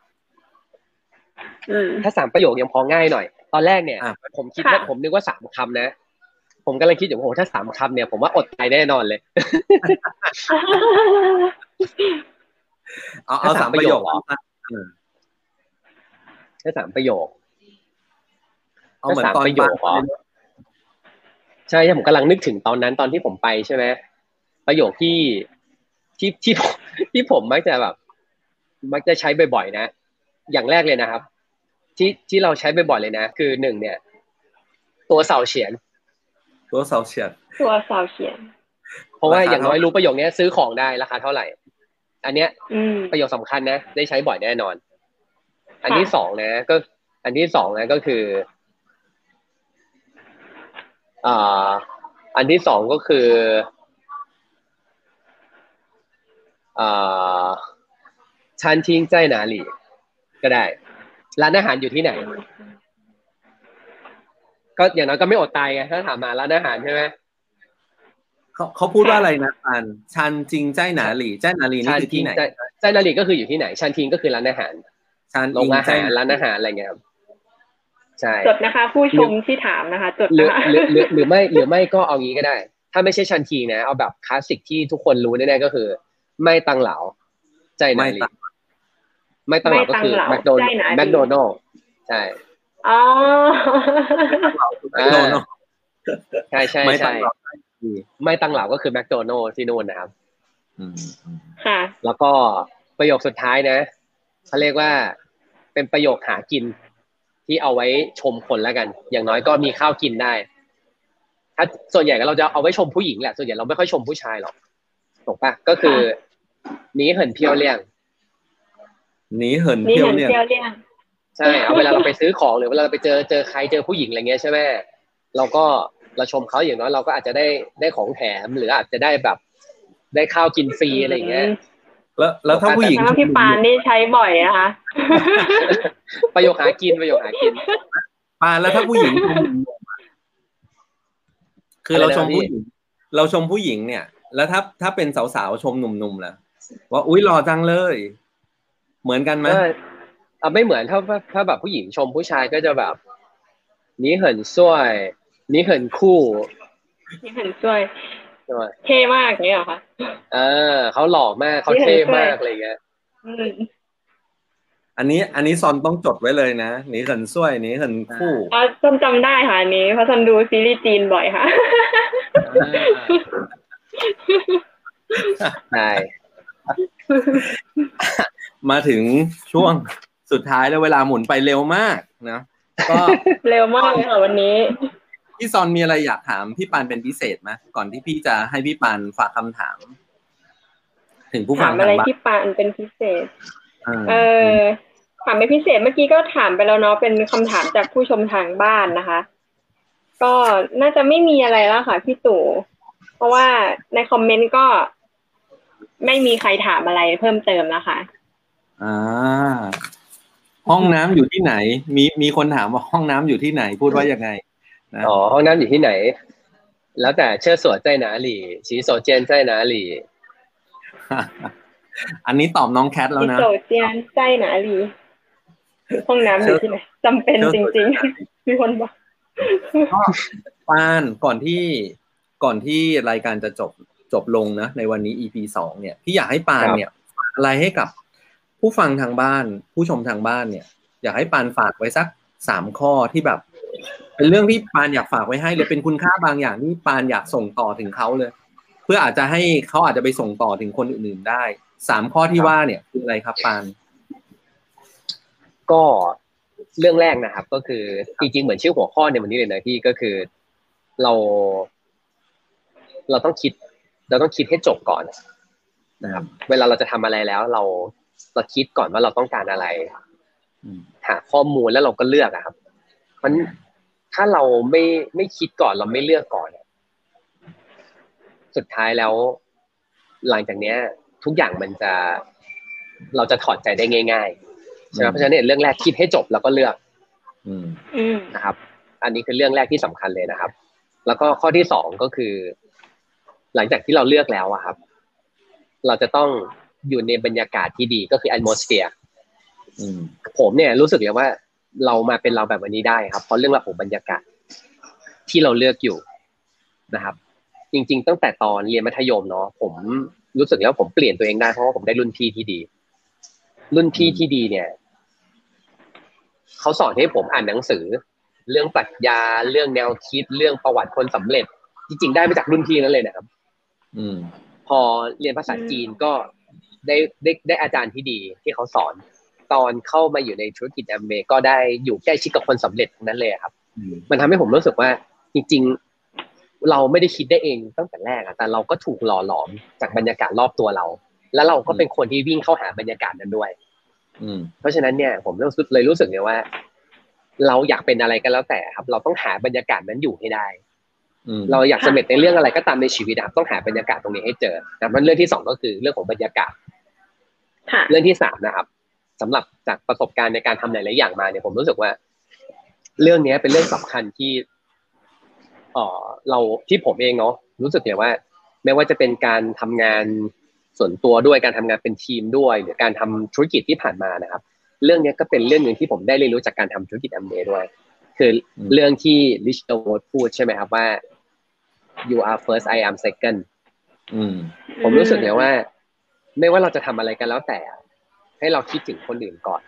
ถ้าสามประโยคยังพอง่ายหน่อย ตอนแรกเนี่ย ผมคิดว่าผมนึกว่าสามคำนะ ผมกำลังคิดอยู่โอ้โหถ้าสามคำเนี่ยผมว่าอดตายแน่นอนเลยเอาเอาสามประโยคแค่สามประโยคเอาเหมือนตอนประโยคใช่ใช่ผมกำลังนึกถึงตอนนั้นตอนที่ผมไปใช่ไหมประโยคที่ที่ที่ที่ผมมักจะแบบ มักจะใช้บ่อยๆนะ อย่างแรกเลยนะครับ ที่ที่เราใช้บ่อยๆเลยนะ คือหนึ่งเนี่ย ตัวเสาเฉียน ตัวเสาเฉียนตัวเสาเฉียนเพราะว่าอย่างน้อยรู้ประโยคนี้ซื้อของได้ราคาเท่าไหร่ อันเนี้ยประโยคสำคัญนะ ได้ใช้บ่อยแน่นอน อันที่สองนะ ก็ อันที่สองนะก็คืออ่าอันที่สองก็คืออ่าชันทิ้งใจหนาหลีก็ได้ ร้านอาหารอยู่ที่ไหน ก็อย่างน้อยก็ไม่อดตายไงถ้าถามมาร้านอาหารใช่ไหมเขาเขาพูดว่าอะไรนะอันชันจริงใจหนาหลีใจหนาหลีนี่คือที่ไหนใจหนาหลีก็คืออยู่ที่ไหนชันทิงก็คือร้านอาหารชันโรงอาหารร้านอาหารอะไรเงี้ยครับใช่จดนะคะ ผู้ชมที่ถามนะคะจดหรือหรือหรือไม่หรือไม่ก็เอางี้ก็ได้ ถ้าไม่ใช่ชันทีนะ เอาแบบคลาสสิกที่ทุกคนรู้แน่ๆก็คือ ไม่ตังเหลาใจนาลีไม่ตังเหลาก็คือแมคโดนัลแมคโดนัลใช่ อ๋อใช่ใช่ใช่ไม่ตังเหลาก็คือแมคโดนัลที่นู่นนะครับค่ะ แล้วก็ประโยคสุดท้ายนะเขาเรียกว่าเป็นประโยคหากินที่เอาไว้ชมคนแล้วกัน อย่างน้อยก็มีข้าวกินได้ ถ้าส่วนใหญ่เราจะเอาไว้ชมผู้หญิงแหละ ส่วนใหญ่เราไม่ค่อยชมผู้ชายหรอกถูกปะก็คือนี้เหินเพียวเลี่ยงนี้เหินเพียวเลี่ยง ใช่เอาเวลาเราไปซื้อของหรือเวลาเราไปเจอเจอใครเจอผู้หญิงอะไรเงี้ยใช่ไหมเราก็เราชมเขาอย่างน้อยเราก็อาจจะได้ได้ของแถมหรืออาจจะได้แบบได้ข้าวกินฟรีอะไรเงี้ยแล้วแล้วถ้าผู้หญิงพี่ปานนี่ใช้บ่อยนะคะประโยคหากินประโยคหากินปานแล้วถ้าผู้หญิง คือเราชมผู้หญิง เราชมผู้หญิงเนี่ย แล้วถ้าถ้าเป็นสาวๆชมหนุ่มๆล่ะว่าอุ้ยหล่อจังเลย เหมือนกันไหมอ่า ไม่เหมือนถ้าถ้าแบบผู้หญิงชมผู้ชายก็จะแบบนี่เหินสวยนี่เหินคู่นี่เหินสวยเท่มากเนี่ยเหรอคะเออเขาหล่อมากเขาเท่มากอะไรเงี้ยอันนี้อันนี้ซอนต้องจดไว้เลยนะนี่เหินสวยนี่เหินคู่อ๋อซอนจำได้ค่ะอันนี้เพราะซอนดูซีรีส์จีนบ่อยค่ะใช่มาถึงช่วง สุดท้ายแล้วเวลาหมุนไปเร็วมากนะก็เร็วมากเลยค่ะวันนี้พี่ซอนมีอะไรอยากถามพี่ปานเป็นพิเศษไหมก่อนที่พี่จะให้พี่ปานฝากคำถาม ถึงผู้ฟังถามอะไรพี่ปานเป็นพิเศษ เออถามเป็นพิเศษเมื่อกี้ก็ถามไปแล้วเนาะเป็นคำถามจากผู้ชมทางบ้านนะคะ ก็น่าจะไม่มีอะไรแล้วค่ะพี่ตู่เพราะว่าในคอมเมนต์ก็ ไม่มีใครถามอะไรเพิ่มเติมแล้วค่ะอ่า ห้องน้ำอยู่ที่ไหน มีมีคนถามว่าห้องน้ำอยู่ที่ไหนพูดว่ายังไงอ๋อห้องน้ำอยู่ที่ไหน แล้วแต่เชื่อสวดใจหนาหลี่สีโซเจนใจหนาหลี่อันนี้ตอบน้องแคทแล้วนะสีโซเจนใจหนาหลี่ห้องน้ำอยู่ที่ไหนจำเป็นจริงๆมีคนบอกปานก่อนที่ก่อนที่รายการจะจบจบลงนะในวันนี้ EP สองเนี่ยพี่อยากให้ปานเนี่ยอะไรให้กับ ผู้ฟังทางบ้าน ผู้ชมทางบ้านเนี่ย อยากให้ปานฝากไว้สักสามข้อที่แบบ เป็นเรื่องที่ปานอยากฝากไว้ให้หรือเป็นคุณค่าบางอย่างที่ปานอยากส่งต่อถึงเขาเลย เพื่ออาจจะให้เขาอาจจะไปส่งต่อถึงคนอื่นๆได้สามข้อที่ว่าเนี่ยคืออะไรครับปาน ก็เรื่องแรกนะครับ ก็คือจริงๆเหมือนชื่อหัวข้อในวันนี้เลยนะพี่ก็คือเรา เราต้องคิด เราต้องคิดให้จบก่อนนะครับ เวลาเราจะทำอะไรแล้ว เรา เราคิดก่อนว่าเราต้องการอะไรหาข้อมูลแล้วเราก็เลือกอะครับมันถ้าเราไม่ไม่คิดก่อนเราไม่เลือกก่อนสุดท้ายแล้ว หลังจากเนี้ย ทุกอย่างมันจะ เราจะถอดใจได้ง่ายๆใช่ไหมเพราะฉะนั้นเนี่ยเรื่องแรกคิดให้จบแล้วก็เลือกอืมนะครับ อันนี้คือเรื่องแรกที่สำคัญเลยนะครับ แล้วก็ข้อที่สองก็คือ หลังจากที่เราเลือกแล้วอะครับ เราจะต้อง อยู่ในบรรยากาศที่ดีก็คือ atmosphere ผมเนี่ยรู้สึกเลยว่าเรามาเป็นเราแบบวันนี้ได้ครับ เพราะเรื่องราวของบรรยากาศที่เราเลือกอยู่นะครับ จริง ๆ ตั้งแต่ตอนเรียนมัธยมเนาะผมรู้สึกแล้วผมเปลี่ยนตัวเองได้เพราะว่าผมได้รุ่นพี่ที่ดี รุ่นพี่ที่ดีเนี่ยเขาสอนให้ผมอ่านหนังสือ เรื่องปรัชญาเรื่องแนวคิดเรื่องประวัติคนสำเร็จ จริง ๆ ได้มาจากรุ่นพี่นั่นเลยนะครับ อืม พอเรียนภาษาจีนก็ ได้ได้ได้อาจารย์ที่ดีที่เขาสอน ตอนเข้ามาอยู่ในธุรกิจแอมเบก็ได้อยู่ใกล้ชิดกับคนสำเร็จนั้นเลยครับ มันทำให้ผมรู้สึกว่าจริง ๆ เราไม่ได้คิดได้เองตั้งแต่แรกอะแต่เราก็ถูกหล่อหลอมจากบรรยากาศรอบตัวเรา แล้วเราก็เป็นคนที่วิ่งเข้าหาบรรยากาศนั้นด้วย อืมเพราะฉะนั้นเนี่ยผมเลยรู้สึกเลยว่า เราอยากเป็นอะไรก็แล้วแต่ครับ เราต้องหาบรรยากาศนั้นอยู่ให้ได้เราอยากสำเร็จในเรื่องอะไรก็ตามในชีวิตนะครับต้องหาบรรยากาศตรงนี้ให้เจอนะมันเรื่องที่สองก็คือเรื่องของบรรยากาศ เรื่องที่สามนะครับสำหรับจากประสบการณ์ในการทำหลายๆอย่างมาเนี่ยผมรู้สึกว่า เรื่องนี้เป็นเรื่องสำคัญที่เออเราที่ผมเองเนาะรู้สึกเลยว่า ไม่ว่าจะเป็นการทำงานส่วนตัวด้วยการทำงานเป็นทีมด้วย หรือการทำธุรกิจที่ผ่านมานะครับ เรื่องนี้ก็เป็นเรื่องหนึ่งที่ผมได้เรียนรู้จากการทำธุรกิจแอมเบด้วย คือเรื่องที่ลิชโวดพูดใช่ไหมครับว่า you are first I am second ผมรู้สึกเลยว่า ไม่ว่าเราจะทำอะไรกันแล้วแต่ ให้เราคิดถึงคนอื่นก่อน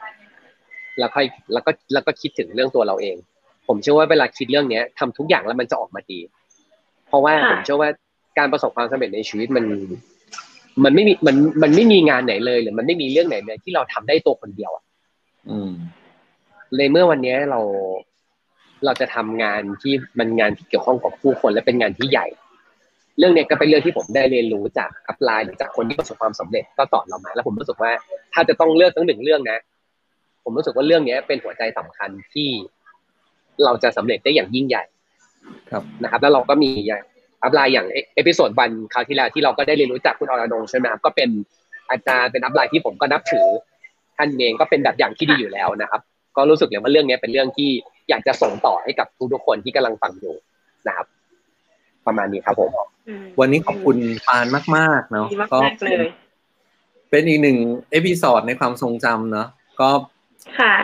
แล้วค่อยแล้วก็แล้วก็คิดถึงเรื่องตัวเราเอง ผมเชื่อว่าเวลาคิดเรื่องเนี้ยทำทุกอย่างแล้วมันจะออกมาดี เพราะว่าผมเชื่อว่าการประสบความสำเร็จในชีวิตมัน มันไม่มีมันมันไม่มีงานไหนเลยหรือมันไม่มีเรื่องไหนเลยที่เราทำได้ตัวคนเดียวอะเลยเมื่อวันนี้เราเราจะทำงานที่มันงานที่เกี่ยวข้องกับผู้คนและเป็นงานที่ใหญ่ เรื่องนี้ก็เป็นเรื่องที่ผมได้เรียนรู้จาก upline หรือจากคนที่ประสบความสำเร็จก็สอนเรามา แล้วผมรู้สึกว่าถ้าจะต้องเลือกทั้งหนึ่งเรื่องนะ ผมรู้สึกว่าเรื่องนี้เป็นหัวใจสำคัญที่เราจะสำเร็จได้อย่างยิ่งใหญ่ ครับนะครับ แล้วเราก็มีอย่าง upline อย่าง episode one คราวที่แล้วที่เราก็ได้เรียนรู้จากคุณอรนงใช่ไหมครับก็เป็นอาจารย์เป็น upline ที่ผมก็นับถือท่านเองก็เป็นแบบอย่างที่ดีอยู่แล้วนะครับ ก็รู้สึกเลยว่าเรื่องนี้เป็นเรื่องที่อยากจะส่งต่อให้กับทุกๆคนที่กำลังฟังอยู่นะครับ ประมาณนี้ครับผม วันนี้ขอบคุณปานมาก ๆ เนาะก็เป็นอีกหนึ่งเอพิซอดในความทรงจำเนาะก็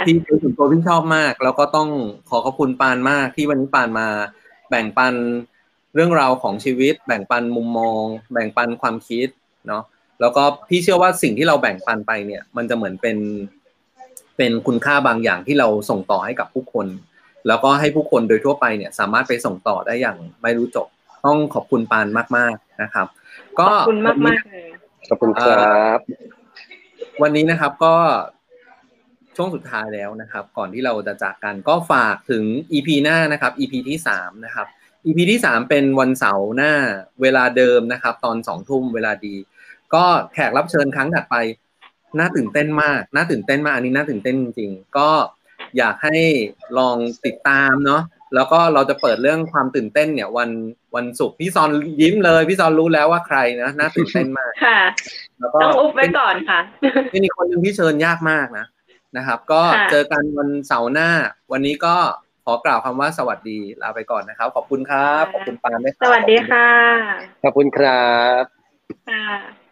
ที่เป็นส่วนตัวพี่ชอบมาก แล้วก็ต้องขอขอบคุณปานมากที่วันนี้ปานมา แบ่งปันเรื่องราวของชีวิต แบ่งปันมุมมอง แบ่งปันความคิดเนาะแล้วก็พี่เชื่อว่าสิ่งที่เราแบ่งปันไปเนี่ย มันจะเหมือนเป็น เป็นคุณค่าบางอย่างที่เราส่งต่อให้กับผู้คน แล้วก็ให้ผู้คนโดยทั่วไปเนี่ย สามารถไปส่งต่อได้อย่างไม่รู้จบ ต้องขอบคุณปานมาก ๆนะครับ ก็ขอบคุณมากมากเลยขอบคุณครับ วันนี้นะครับก็ช่วงสุดท้ายแล้วนะครับ ก่อนที่เราจะจากกันก็ฝากถึง EP หน้านะครับ EP ที่สามนะครับ EP ที่สามเป็นวันเสาร์หน้าเวลาเดิมนะครับ ตอนสองทุ่มเวลาดี ก็แขกรับเชิญครั้งถัดไปน่าตื่นเต้นมาก น่าตื่นเต้นมาก อันนี้น่าตื่นเต้นจริงๆ ก็อยากให้ลองติดตามเนาะ แล้วก็เราจะเปิดเรื่องความตื่นเต้นเนี่ย วันวันศุกร์พี่ซอนยิ้มเลย พี่ซอนรู้แล้วว่าใครนะน่าตื่นเต้นมากค่ะแล้วก็ต้องอุบไว้ก่อนค่ะนี่มีคนหนึ่งที่เชิญยากมากนะนะครับ ก็เจอกันวันเสาร์หน้า วันนี้ก็ขอกล่าวคำว่าสวัสดีลาไปก่อนนะครับ ขอบคุณครับ ขอบคุณปานด้วยสวัสดีค่ะ ขอบคุณครับค่ะ